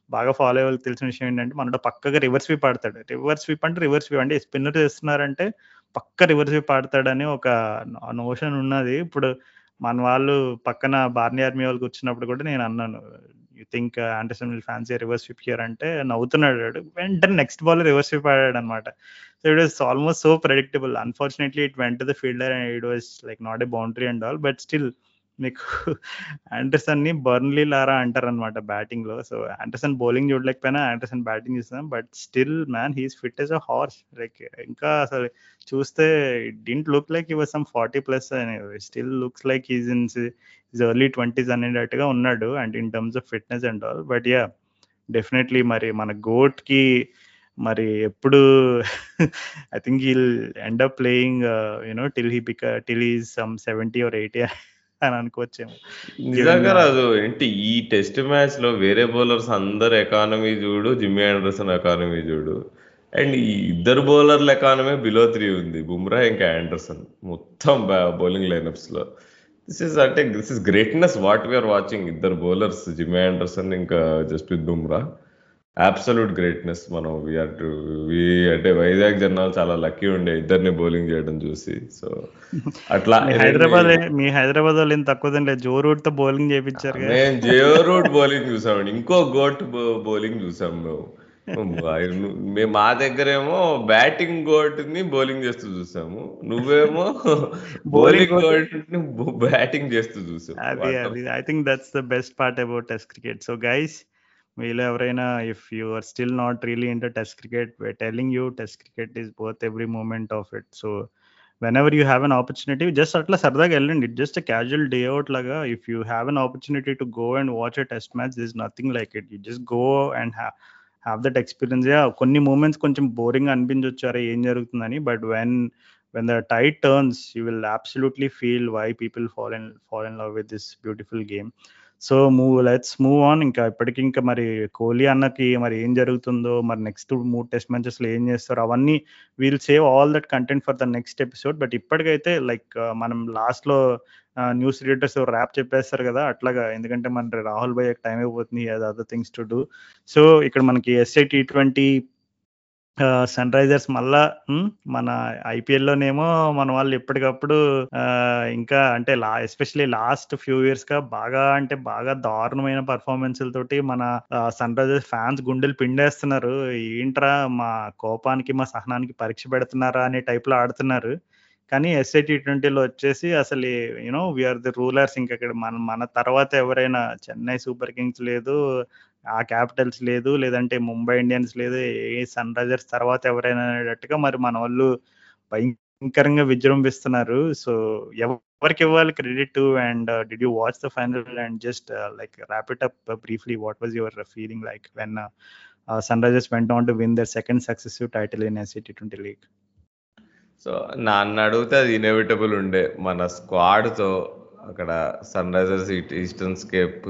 బాగా ఫాలో అయ్యే వాళ్ళకి తెలిసిన విషయం ఏంటంటే మనలో పక్కగా రివర్స్ స్వీప్ ఆడతాడు. రివర్స్ స్వీప్ అంటే రివర్స్ స్వీప్ అంటే స్పిన్నర్ చేస్తున్నారంటే పక్క రివర్స్ స్వీప్ ఆడతాడని ఒక నోషన్ ఉన్నది. ఇప్పుడు మన వాళ్ళు పక్కన బార్నీ ఆర్మీ వాళ్ళకి వచ్చినప్పుడు కూడా నేను అన్నాను you think Anderson will fancy reverse sweep here అంటే నవ్వుతున్నాడు వెంటనే నెక్స్ట్ బాల్ రివర్స్ స్వీప్ ఆడాడు అనమాట so it was almost so predictable unfortunately it went the fielder and it was like not a boundary and all but still మీకు ఆండర్సన్ని Brian Lara అంటారు అనమాట బ్యాటింగ్లో సో ఆండర్సన్ బౌలింగ్ చూడలేకపోయినా Anderson batting చూస్తాం but still man he's fit as a horse. Like ఇంకా అసలు చూస్తే didn't look like he some forty plus still looks like he's in his early twenties అనేటట్టుగా ఉన్నాడు. And in terms of fitness and all but yeah definitely మరి మన గోట్కి మరి ఎప్పుడు I think he'll end up playing you know till he బిక till he's some seventy or eighty అని అనుకోవచ్చేమో. నిజంగా రాదు ఏంటి ఈ టెస్ట్ మ్యాచ్లో వేరే బౌలర్స్ అందరు ఎకానమీ చూడు జిమ్మీ ఆండర్సన్ ఎకానమీ చూడు. అండ్ ఈ ఇద్దరు బౌలర్ల ఎకానమీ బిలో త్రీ ఉంది. బుమ్రా ఇంకా ఆండర్సన్. మొత్తం బౌలింగ్ లైనప్స్లో. దిస్ ఇస్ అంటే this is greatness what we're watching ఇద్దరు బౌలర్స్ జిమ్మీ ఆండర్సన్ ఇంకా జస్ప్రీత్ బుమ్రా. అబ్సల్యూట్ గ్రేట్నెస్ మనం వీఆర్ అంటే వైజాగ్ జనాలు చాలా లక్కీ ఉండే. ఇద్దరిని బౌలింగ్ చేయడం చూసి. సో అట్లా హైదరాబాద్ మీ హైదరాబాద్ వాళ్ళు ఏం తక్కువ తినలేదు. జో రూట్తో బౌలింగ్ చేయించారు మేము జియో రూట్ బౌలింగ్ చూసామండి. ఇంకో గోట్ బౌలింగ్ చూసాం మేము. మేము మా దగ్గరేమో బ్యాటింగ్ గోట్ని బౌలింగ్ చేస్తూ చూసాము. నువ్వేమో బౌలింగ్ గోట్ని బ్యాటింగ్ చేస్తూ చూసావు. I think that's the best part about test cricket so guys మీలో ఎవరైనా if you are still not really into test cricket telling you test cricket is both every moment of it so whenever you have an opportunity just అట్లా సరదాగా వెళ్ళండి it just casual day out లాగా if you have an opportunity to go and watch a test match this nothing like it you just go and have that experience కొన్ని moments కొంచెం boring అనిపించవచ్చు అరే ఏం జరుగుతుందని but when when the tide turns you will absolutely feel why people fall in fall in love with this beautiful game so move let's move on ఇంకా ఇప్పటికి ఇంకా మరి కోహ్లీ అన్నకి మరి ఏం జరుగుతుందో మరి నెక్స్ట్ మూడు టెస్ట్ మ్యాచెస్లో ఏం చేస్తారో అవన్నీ we'll save all that content for the next episode but ఇప్పటికైతే లైక్ uh, మనం లాస్ట్లో న్యూస్ రీడర్స్ ర్యాప్ చెప్పేస్తారు కదా అట్లాగా. ఎందుకంటే మన రాహుల్ భయ్ టైం అయిపోతుంది అది other things to do so ఇక్కడ మనకి SA T twenty Sunrisers మళ్ళా మన ఐపీఎల్లోనేమో మన వాళ్ళు ఎప్పటికప్పుడు ఇంకా అంటే లా ఎస్పెషలీ లాస్ట్ ఫ్యూ ఇయర్స్గా బాగా అంటే బాగా దారుణమైన పర్ఫార్మెన్స్లతోటి మన సన్ రైజర్స్ ఫ్యాన్స్ గుండెలు పిండేస్తున్నారు. ఏంట్రా మా కోపానికి మా సహనానికి పరీక్ష పెడుతున్నారా అనే టైప్లో ఆడుతున్నారు. కానీ ఎస్ఐ టీ ట్వంటీలో వచ్చేసి అసలు యూనో వీఆర్ ది రూలర్స్ ఇంకా ఇక్కడ మన మన తర్వాత ఎవరైనా చెన్నై సూపర్ కింగ్స్ లేదు ఆ క్యాపిటల్స్ లేదు లేదంటే ముంబై ఇండియన్స్ లేదు ఏ సన్ రైజర్స్ తర్వాత ఎవరైనా అనేటట్టుగా మరి మన వాళ్ళు భయంకరంగా విజృంభిస్తున్నారు. సో ఎవరికి ఇవ్వాలి credit? And did you watch the final and just like wrap it up briefly what was your feeling like when Sunrisers went on to win their second successive title in SA T twenty league so నన్ను అడిగితే అది inevitable ఉండే. మన స్క్వాడ్తో అక్కడ Sunrisers Eastern scape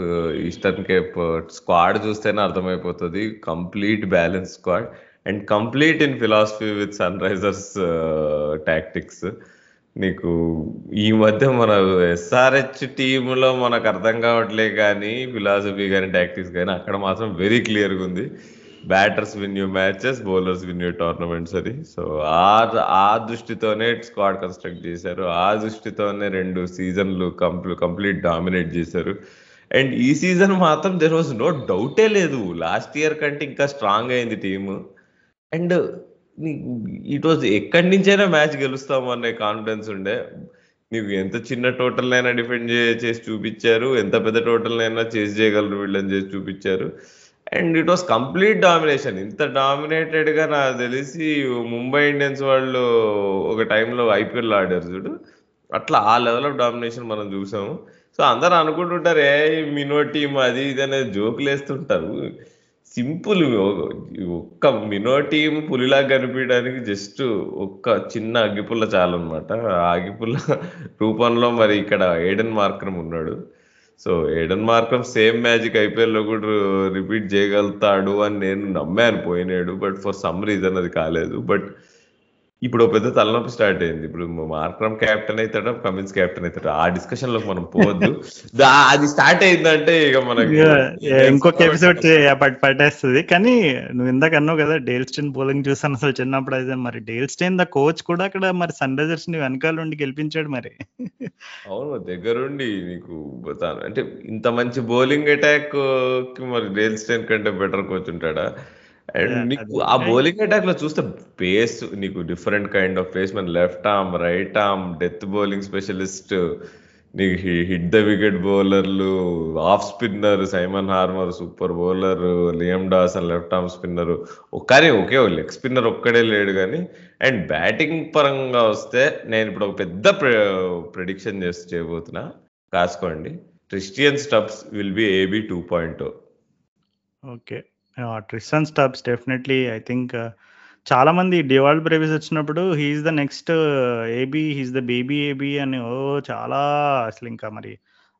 Eastern Cape squad చూస్తేనే అర్థమైపోతుంది. Complete balance squad and complete in philosophy with Sunrisers tactics. నీకు ఈ మధ్య మన ఎస్ఆర్హెచ్ టీంలో మనకు అర్థం కావట్లే కానీ ఫిలాసఫీ కానీ టాక్టిక్స్ కానీ అక్కడ మాత్రం వెరీ క్లియర్గా ఉంది. Batters win you matches bowlers win you tournaments అది. సో ఆ ఆ దృష్టితోనే స్క్వాడ్ కన్స్ట్రక్ట్ చేశారు. ఆ దృష్టితోనే రెండు సీజన్లు కంప్లీ కంప్లీట్ డామినేట్ చేశారు. అండ్ ఈ సీజన్ మాత్రం దెర్ వాజ్ నో డౌటే లేదు. లాస్ట్ ఇయర్ కంటే ఇంకా స్ట్రాంగ్ అయింది టీము అండ్ ఇట్ వాజ్ ఎక్కడి నుంచైనా మ్యాచ్ గెలుస్తాము అనే కాన్ఫిడెన్స్ ఉండే. నీకు ఎంత చిన్న టోటల్ అయినా డిఫెండ్ చేసి చూపించారు. ఎంత పెద్ద టోటల్ అయినా చేసి చేయగలరు వీళ్ళని చేసి చూపించారు. And it was complete domination ఇంత డామినేటెడ్గా నాకు తెలిసి ముంబై ఇండియన్స్ వాళ్ళు ఒక టైంలో ఐపీఎల్ ఆడారు చూడు. అట్లా ఆ లెవెల్ ఆఫ్ డామినేషన్ మనం చూసాము. సో అందరు అనుకుంటుంటారు ఏ మినో టీమ్ అది ఇది అనేది జోకులు వేస్తుంటారు. సింపుల్ ఒక్క మినో టీం పులిలా కనిపించడానికి జస్ట్ ఒక్క చిన్న అగ్గిపుల్ల చాలన్నమాట ఆ అగ్గిపుల్ల రూపంలో మరి ఇక్కడ ఏడెన్ మార్కరం ఉన్నాడు. So Aiden Markram same magic ఐపీఎల్లో కూడా రిపీట్ చేయగలుగుతాడు అని నేను నమ్మాను పోయినాడు బట్ ఫర్ సమ్ రీజన్ అది కాలేదు. బట్ ఇప్పుడు పెద్ద తలనొప్పి స్టార్ట్ అయింది. ఇప్పుడు మార్క్రమ్ క్యాప్టెన్ అవుతాడా? కమిన్స్ క్యాప్టెన్ అవుతాడు? ఆ డిస్కషన్లో మనం పోవద్దు. అది స్టార్ట్ అయిందంటే ఇక మనకి ఇంకొక ఎపిసోడ్ పట్టేస్తుంది. కానీ నువ్వు ఇందాక అన్నావు కదా డేల్ స్టైన్ బౌలింగ్ చూసాను అసలు చిన్నప్పుడు అయితే. మరి డేల్ స్టైన్ ద కోచ్ కూడా అక్కడ మరి సన్ రైజర్స్ని వెనకాల ఉండి గెలిపించాడు మరి. అవును దగ్గరుండి నీకు అంటే ఇంత మంచి బౌలింగ్ అటాక్ మరి డేల్ స్టైన్ కంటే బెటర్ కోచ్ ఉంటాడా? అండ్ నీకు ఆ బౌలింగ్ అటాక్లో చూస్తే పేస్ నీకు డిఫరెంట్ కైండ్ ఆఫ్ పేస్ మన left arm right arm death bowling specialist నీకు హిట్ ద వికెట్ బౌలర్లు off spinner Simon Harmer super bowler Liam Dawson left arm spinner కానీ ఒకే లెగ్ స్పిన్నర్ ఒక్కడే లేడు కానీ అండ్ బ్యాటింగ్ పరంగా వస్తే నేను ఇప్పుడు ఒక పెద్ద ప్రెడిక్షన్ చేసి చేయబోతున్నా. కాసుకోండి. Christian Stubbs will be AB two point okay Tristan Stubbs definitely I think చాలా మంది డివాల్డ్ బ్రేవిస్ వచ్చినప్పుడు he's the next AB he's the baby AB అని ఓ చాలా అసలు ఇంకా మరి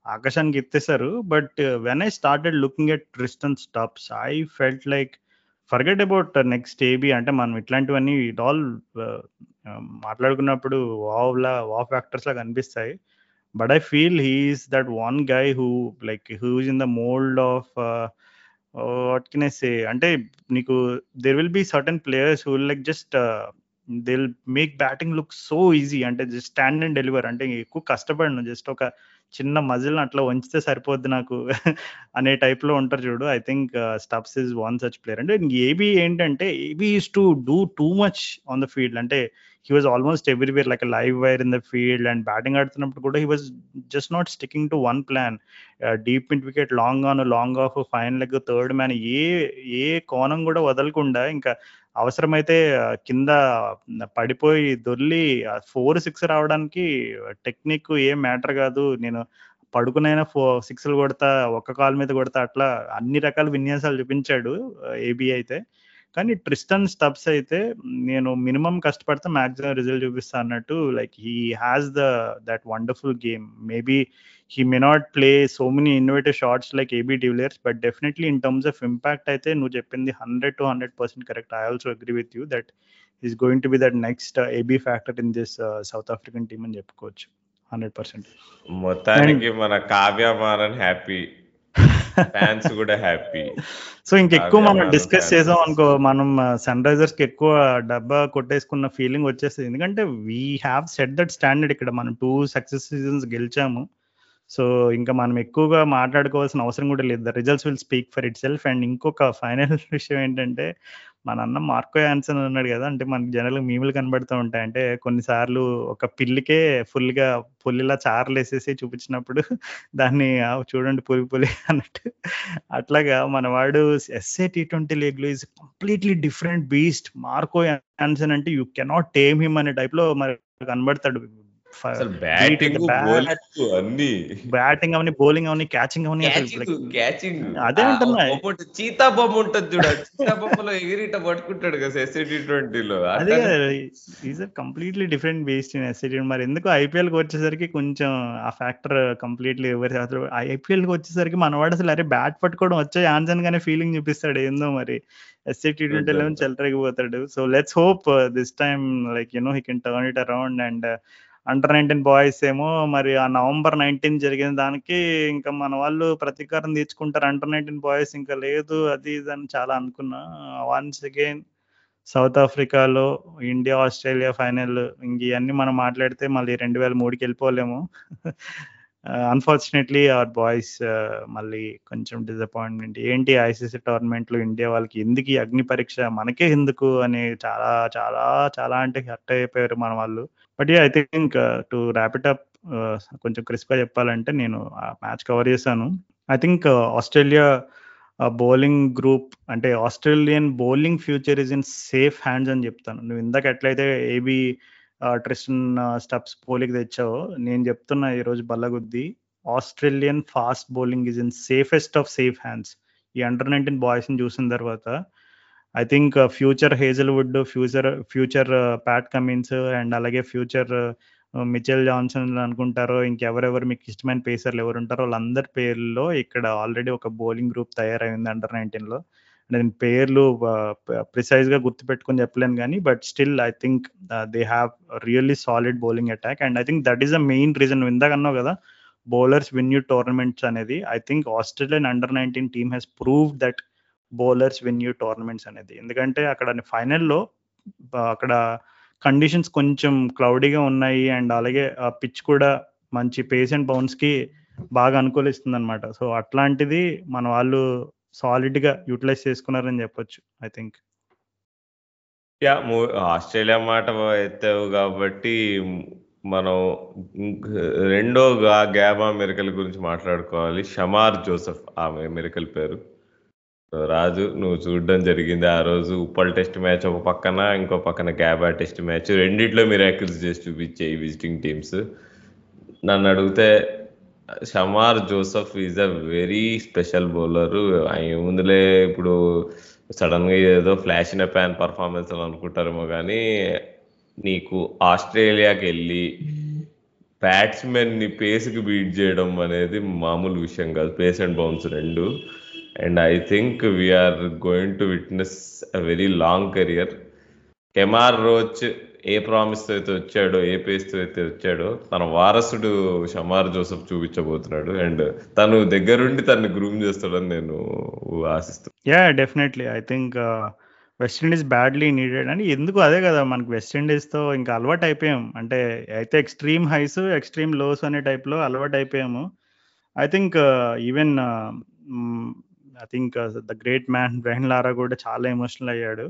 ఆకాశానికి ఎత్తేసారు but when I started looking at Tristan Stubbs I felt like forget about next AB అంటే మనం ఇట్లాంటివన్నీ ఇట్ ఆల్ మాట్లాడుకున్నప్పుడు వావ్ లా వావ్ ఫ్యాక్టర్స్ లా కనిపిస్తాయి but I feel he's that one guy who like who's in the mould of what can I say అంటే నీకు there will be certain players who like just they will make batting look so easy అంటే just stand and deliver అంటే ఎక్కువ కష్టపడను. Just ఒక చిన్న muscle అట్లా వంచితే సరిపోద్ది నాకు అనే టైప్లో ఉంటారు చూడు. I think Stubbs is one such player అంటే ఏబీ ఏంటంటే AB is to do too much on the field అంటే he was almost everywhere like live wire in the field and batting ఆడుతున్నప్పుడు కూడా he was just not sticking to one plan deep in wicket long on long off fine leg third man ఏ ఏ కోణం కూడా వదలకుండా ఇంకా అవసరమైతే కింద పడిపోయి దొల్లి ఫోర్ సిక్స్ రావడానికి టెక్నిక్ ఏం మ్యాటర్ కాదు. నేను పడుకునైనా ఫో సిక్స్లు కొడతా ఒక్క కాల్ మీద కొడతా అట్లా అన్ని రకాల విన్యాసాలు చూపించాడు ఏబీ అయితే. కానీ ట్రిస్టన్ స్టబ్స్ అయితే నేను మినిమం కష్టపడితే మాక్సిమం రిజల్ట్ చూపిస్తా అన్నట్టు like he has the that wonderful game maybe he may not play so many innovative shots like AB de Villiers but definitely in terms of impact అయితే నువ్వు చెప్పింది hundred to hundred percent correct I also agree with you that is going to be that next AB factor in this South African team అని చెప్పుకోవచ్చు hundred percent మొత్తానికి మన Kavya Maran happy fans కూడా happy so ఇంకెక్కువ మనం డిస్కస్ చేసాం అనుకో మనం సన్ రైజర్స్కి ఎక్కువ డబ్బా కొట్టేసుకున్న ఫీలింగ్ వచ్చేస్తుంది. ఎందుకంటే we have set that standard ఇక్కడ. మనం టూ సక్సెస్ సీజన్స్ గెలిచాము. సో ఇంకా మనం ఎక్కువగా మాట్లాడుకోవాల్సిన అవసరం కూడా లేదు. The results will speak for itself and ఇంకొక ఫైనల్ విషయం ఏంటంటే మన అన్న మార్కో యాన్సన్ అన్నాడు కదా అంటే మనకి జనరల్ మీములు కనబడుతూ ఉంటాయి. అంటే కొన్నిసార్లు ఒక పిల్లికే ఫుల్గా పుల్లిలా చార్లు వేసేసి చూపించినప్పుడు దాన్ని చూడండి పులి పులి అన్నట్టు. అట్లాగా మన వాడు ఎస్ఏ టీ ట్వంటీ లీగ్లో is completely different beast. Marco Jansen అంటే యూ కెనాట్ టేమ్ హిమ్ అనే టైప్లో మరి కనబడతాడు బ్యాటింగ్ అన్ని. బ్యాటింగ్ అవని బౌలింగ్ అవని క్యాచింగ్ అవని క్యాచింగ్ అదే అంటున్నా చీతా బొమ్మ ఉంటుంది చూడ చీతా బొమ్మలో ఎగిరిట పట్టుకుంటాడు కదా ఎస్ఐటి ట్వంటీలో. అదే is completely different based in SA T మరి ఎందుకు ఐపీఎల్కి వచ్చేసరికి కొంచెం ఆ ఫ్యాక్టర్ కంప్లీట్లీ ఎవరి అసలు ఐపీఎల్కి వచ్చేసరికి మనవాడు అసలు అరే బ్యాట్ పట్టుకోవడం వచ్చే ఆన్సన్ గానే ఫీలింగ్ చూపిస్తాడు ఏందో మరి. SA T twenty eleven చెలరేగిపోతాడు so let's hope this time like you know he can turn it around and under nineteen boys ఏమో మరి ఆ నవంబర్ నైన్టీన్ జరిగిన దానికి ఇంకా మన వాళ్ళు ప్రతీకారం తీర్చుకుంటారు అండర్ నైన్టీన్ బాయ్స్ ఇంకా లేదు అది ఇది అని చాలా అనుకున్నా. వన్స్ అగైన్ సౌత్ ఆఫ్రికాలో ఇండియా ఆస్ట్రేలియా ఫైనల్ ఇంక ఇవన్నీ మనం మాట్లాడితే మళ్ళీ రెండు వేల మూడుకి వెళ్ళిపోలేము. అన్ఫార్చునేట్లీ అవర్ బాయ్స్ మళ్ళీ కొంచెం డిసప్పాయింట్మెంట్ ఏంటి ఐసీసీ టోర్నమెంట్లు ఇండియా వాళ్ళకి ఎందుకు ఈ అగ్ని పరీక్ష? మనకే ఎందుకు? అని చాలా చాలా చాలా అంటే హర్ట్ అయిపోయారు మన వాళ్ళు. But I think to wrap it up కొంచెం క్రిస్ప్గా చెప్పాలంటే నేను ఆ మ్యాచ్ కవర్ చేశాను. I think uh, Australia bowling group అంటే Australian bowling future is in safe hands అని చెప్తాను. నువ్వు ఇందాక ఎట్లయితే ఏబీ ట్రిస్టన్ స్టెప్స్ పోలికి తెచ్చావో నేను చెప్తున్నా ఈరోజు బల్లగుద్ది. Australian fast bowling is in safest of safe hands. ఈ అండర్ నైన్టీన్ బాయ్స్ని చూసిన తర్వాత I think future Hazlewood future future Pat Cummins and అలాగే ఫ్యూచర్ మిచెల్ జాన్సన్ అనుకుంటారో ఇంకెవరెవరు మీకు ఇష్టమైన పేసర్లు ఎవరు ఉంటారో వాళ్ళందరి పేర్లలో ఇక్కడ ఆల్రెడీ ఒక బౌలింగ్ గ్రూప్ తయారైంది అండర్ నైన్టీన్లో నేను పేర్లు ప్రిసైజ్గా గుర్తుపెట్టుకుని చెప్పలేను కానీ but still I think they have really solid bowling attack and I think that is a main reason ఇందాకన్నావు కదా బౌలర్స్ విన్ యూ టోర్నమెంట్స్ అనేది. I think Australian under nineteen team has prove that bowlers win you tournaments అనేది. ఎందుకంటే అక్కడ ఫైనల్లో అక్కడ conditions కొంచెం క్లౌడీగా ఉన్నాయి and అలాగే ఆ పిచ్ కూడా మంచి పేస్ అండ్ బౌన్స్కి బాగా అనుకూలిస్తుంది అనమాట సో అట్లాంటిది మన వాళ్ళు సాలిడ్గా యూటిలైజ్ చేసుకున్నారని చెప్పొచ్చు ఐ థింక్. యా ఆస్ట్రేలియా మాట ఎత్తావు కాబట్టి మనం రెండో గ్యాబా మెరికల్ గురించి మాట్లాడుకోవాలి. షమార్ జోసెఫ్ ఆమె మెరికల్ పేరు. రాజు నువ్వు చూడడం జరిగింది ఆ రోజు. ఉప్పల్ టెస్ట్ మ్యాచ్ ఒక పక్కన ఇంకో పక్కన గ్యాబా టెస్ట్ మ్యాచ్. రెండిట్లో మీరు చేసి చూపించే ఈ విజిటింగ్ టీమ్స్. నన్ను అడిగితే Shamar Joseph is a very special bowler. ఏముందిలే ఇప్పుడు సడన్గా ఏదో ఫ్లాష్ ఇన్ ప్యాన్ పర్ఫార్మెన్స్ అని అనుకుంటారేమో కానీ నీకు ఆస్ట్రేలియాకి వెళ్ళి బ్యాట్స్మెన్ని బీట్ చేయడం అనేది మామూలు విషయం కాదు. పేస్ అండ్ బౌన్స్ రెండు. And I think we're going to witness a very long career Kemar Roach ఏ ప్రామిస్తో అయితే వచ్చాడో ఏ పేస్తో అయితే వచ్చాడో తన వారసుడు షమార్ జోసఫ్ చూపించబోతున్నాడు. అండ్ తను దగ్గరుండి తను గ్రూమ్ చేస్తాడని నేను ఆశిస్తున్నాను ya definitely I think West Indies badly needed అని ఎందుకు అదే కదా మనకి వెస్టిండీస్తో ఇంకా అలవాటు అయిపోయాం. అంటే అయితే ఎక్స్ట్రీమ్ హైస్ ఎక్స్ట్రీమ్ లోస్ అనే టైప్లో అలవాటు అయిపోయాము. I think even I think the great man Brian Lara కూడా చాలా ఎమోషనల్ అయ్యాడు.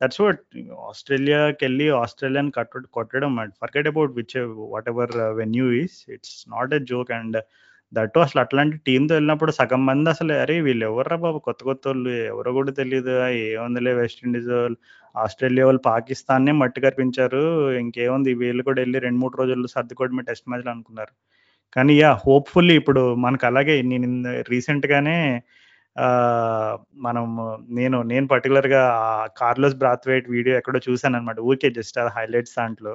దట్స్ వాట్ ఆస్ట్రేలియాకి వెళ్ళి ఆస్ట్రేలియాని కట్ట కొట్టడం forget about which whatever venue is it's not a joke and that అసలు అట్లాంటి టీంతో వెళ్ళినప్పుడు సగం మంది అసలు అరే వీళ్ళు ఎవర్రా బాబు? కొత్త కొత్త వాళ్ళు. ఎవరో కూడా తెలియదు ఏముందిలే వెస్టిండీస్ వాళ్ళు. ఆస్ట్రేలియా వాళ్ళు పాకిస్తాన్నే మట్టి కనిపించారు ఇంకేముంది? వీళ్ళు కూడా వెళ్ళి రెండు మూడు రోజుల్లో సర్దుకోవడమే టెస్ట్ మ్యాచ్లు అనుకున్నారు. కానీ యా హోప్ఫుల్లీ ఇప్పుడు మనకు అలాగే నేను రీసెంట్గానే మనం నేను నేను పర్టికులర్గా కార్లోస్ బ్రాత్వేట్ వీడియో ఎక్కడో చూశాను అనమాట ఊరికే జస్ట్ హైలైట్స్ దాంట్లో.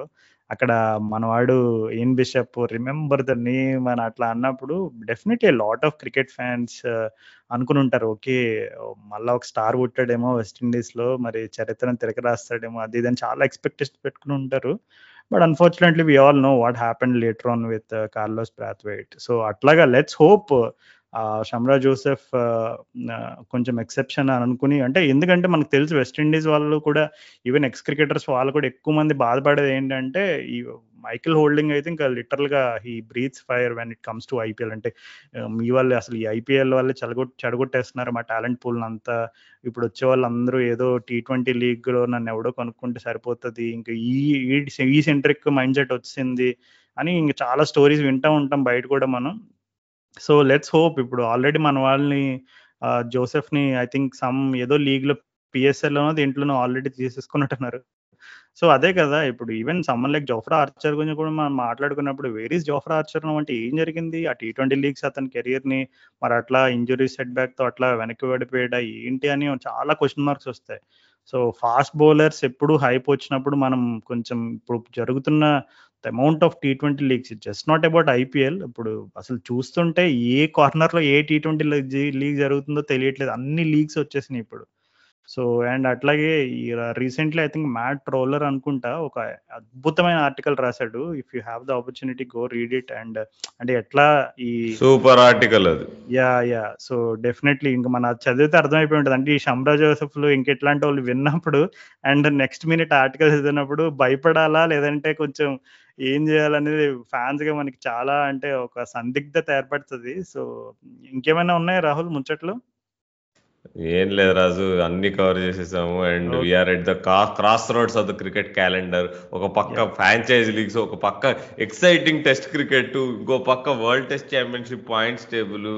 అక్కడ మనవాడు Ian Bishop remember the name అని అట్లా అన్నప్పుడు definitely lot of cricket fans అనుకుని ఉంటారు ఓకే మళ్ళీ ఒక స్టార్ పుట్టాడేమో వెస్టిండీస్లో మరి చరిత్రను తిరగరాస్తాడేమో అది ఇదని చాలా ఎక్స్పెక్టేషన్ పెట్టుకుని ఉంటారు. But unfortunately we all know what happen later on with Carlos Brathwaite so అట్లాగా లెట్స్ హోప్ షమ్రా జోసెఫ్ కొంచెం ఎక్సెప్షన్ అని అనుకుని అంటే ఎందుకంటే మనకు తెలుసు వెస్టిండీస్ వాళ్ళు కూడా ఈవెన్ ఎక్స్ క్రికెటర్స్ వాళ్ళు కూడా ఎక్కువ మంది బాధపడేది ఏంటంటే ఈ మైకిల్ హోల్డింగ్ అయితే ఇంకా లిటరల్గా ఈ breathes fire when it comes to IPL అంటే మీ వాళ్ళు అసలు ఈ ఐపీఎల్ వాళ్ళే చెడగొట్ చెడగొట్టేస్తున్నారు మా టాలెంట్ పూల్ని అంతా. ఇప్పుడు వచ్చే వాళ్ళందరూ ఏదో టీ ట్వంటీ లీగ్లో నన్ను ఎవడో కొనుక్కుంటే సరిపోతుంది ఇంకా ఈ ఈ సెంట్రిక్ మైండ్ సెట్ వచ్చింది అని ఇంకా చాలా స్టోరీస్ వింటూ ఉంటాం బయట కూడా మనం. సో లెట్స్ హోప్ ఇప్పుడు ఆల్రెడీ మన వాళ్ళని జోసెఫ్ని ఐ థింక్ సమ్ ఏదో లీగ్లో పిఎస్ఎల్ దీంట్లోనో ఆల్రెడీ తీసేసుకున్నట్టున్నారు. సో అదే కదా ఇప్పుడు even someone like Jofra Archer గురించి కూడా మనం మాట్లాడుకున్నప్పుడు వేరీస్ జోఫ్రా ఆర్చర్ అంటే ఏం జరిగింది? ఆ టీ ట్వంటీ లీగ్స్ అతని కెరియర్ని మరి అట్లా ఇంజురీ సెట్ బ్యాక్తో అట్లా వెనక్కి పడిపోయాడా? ఏంటి అని చాలా క్వశ్చన్ మార్క్స్ వస్తాయి. సో ఫాస్ట్ బౌలర్స్ ఎప్పుడు హైప్ వచ్చినప్పుడు మనం కొంచెం ఇప్పుడు జరుగుతున్న the amount of T twenty leagues just not about IPL ఇప్పుడు అసలు చూస్తుంటే ఏ కార్నర్లో ఏ టీ ట్వంటీ లీగ్ జరుగుతుందో తెలియట్లేదు. అన్ని లీగ్స్ వచ్చేసినాయి ఇప్పుడు. సో అండ్ అట్లాగే recently I think Matt Roller అనుకుంటా ఒక అద్భుతమైన ఆర్టికల్ రాశాడు. If you have the opportunity go read it. And అంటే ఎట్లా ఈ సూపర్ ఆర్టికల్ అది. Yeah yeah. సో డెఫినెట్లీ ఇంకా మన చదివితే అర్థమైపోయి ఉంటుంది. అంటే ఈ షమ్రా జోసెఫ్లో ఇంకెట్లాంటి వాళ్ళు విన్నప్పుడు అండ్ నెక్స్ట్ మినిట్ ఆర్టికల్ చదివినప్పుడు భయపడాలా? లేదంటే కొంచెం ఏం చేయాలనేది ఫ్యాన్స్గా మనకి చాలా అంటే ఒక సందిగ్ధత ఏర్పడుతుంది. సో ఇంకేమైనా ఉన్నాయా రాహుల్ ముచ్చట్లు? ఏం లేదు రాజు అన్ని కవర్ చేసేసాము. And we're at the crossroads of the cricket calendar ఒక పక్క ఫ్రాంచైజ్ లీగ్స్ ఒక పక్క ఎక్సైటింగ్ టెస్ట్ క్రికెట్ ఇంకో పక్క world test championship points table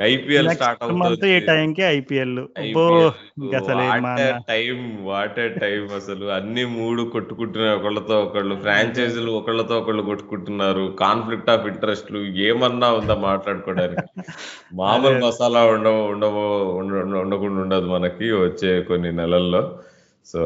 IPL start అవుతుంది. ఈ టైంకి ఐపీఎల్. టైం వాట్ టైం అసలు. అన్ని మూడు కొట్టుకుంటున్నాయి ఒకళ్ళతో ఒకళ్ళు ఫ్రాంచైజీలు ఒకళ్ళతో ఒకళ్ళు కొట్టుకుంటున్నారు. కాన్ఫ్లిక్ట్ ఆఫ్ ఇంట్రెస్ట్లు ఏమన్నా ఉందా మాట్లాడుకోవడానికి? మామూలు మసాలా ఉండవు ఉండవు ఉండకుండా ఉండదు మనకి వచ్చే కొన్ని నెలల్లో. సో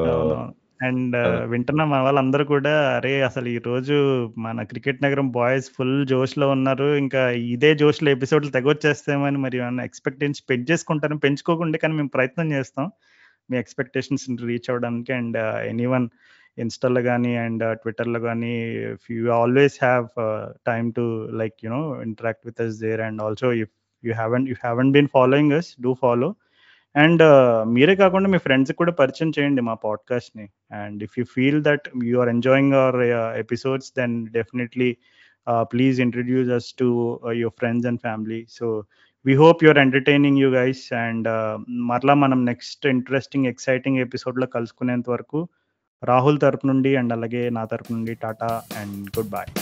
అండ్ వింటున్న మన వాళ్ళందరూ కూడా అరే అసలు ఈ రోజు మన క్రికెట్ నగరం బాయ్స్ ఫుల్ జోష్లో ఉన్నారు. ఇంకా ఇదే జోష్లో ఎపిసోడ్లు తెగొచ్చేస్తామని మరి ఎక్స్పెక్టేషన్స్ పెంచ్ చేసుకుంటారు పెంచుకోకుండా కానీ మేము ప్రయత్నం చేస్తాం. మీ ఎక్స్పెక్టేషన్స్ రీచ్ అవ్వడానికి అండ్ ఎనీ వన్ ఇన్స్టాలో కానీ అండ్ ట్విట్టర్లో కానీ you always have time to like you know interact with us there and also if you haven't you haven't been following us do follow and uh, మీరే కాకుండా మీ ఫ్రెండ్స్కి కూడా పరిచయం చేయండి మా పాడ్కాస్ట్ని and if you feel that you are enjoying our episodes then definitely please introduce us to your friends and family so we hope your entertaining you guys and మరలా మనం నెక్స్ట్ ఇంట్రెస్టింగ్ ఎక్సైటింగ్ ఎపిసోడ్లో కలుసుకునేంత వరకు రాహుల్ తరపు నుండి and అలాగే నా తరపు నుండి టాటా అండ్ గుడ్ బాయ్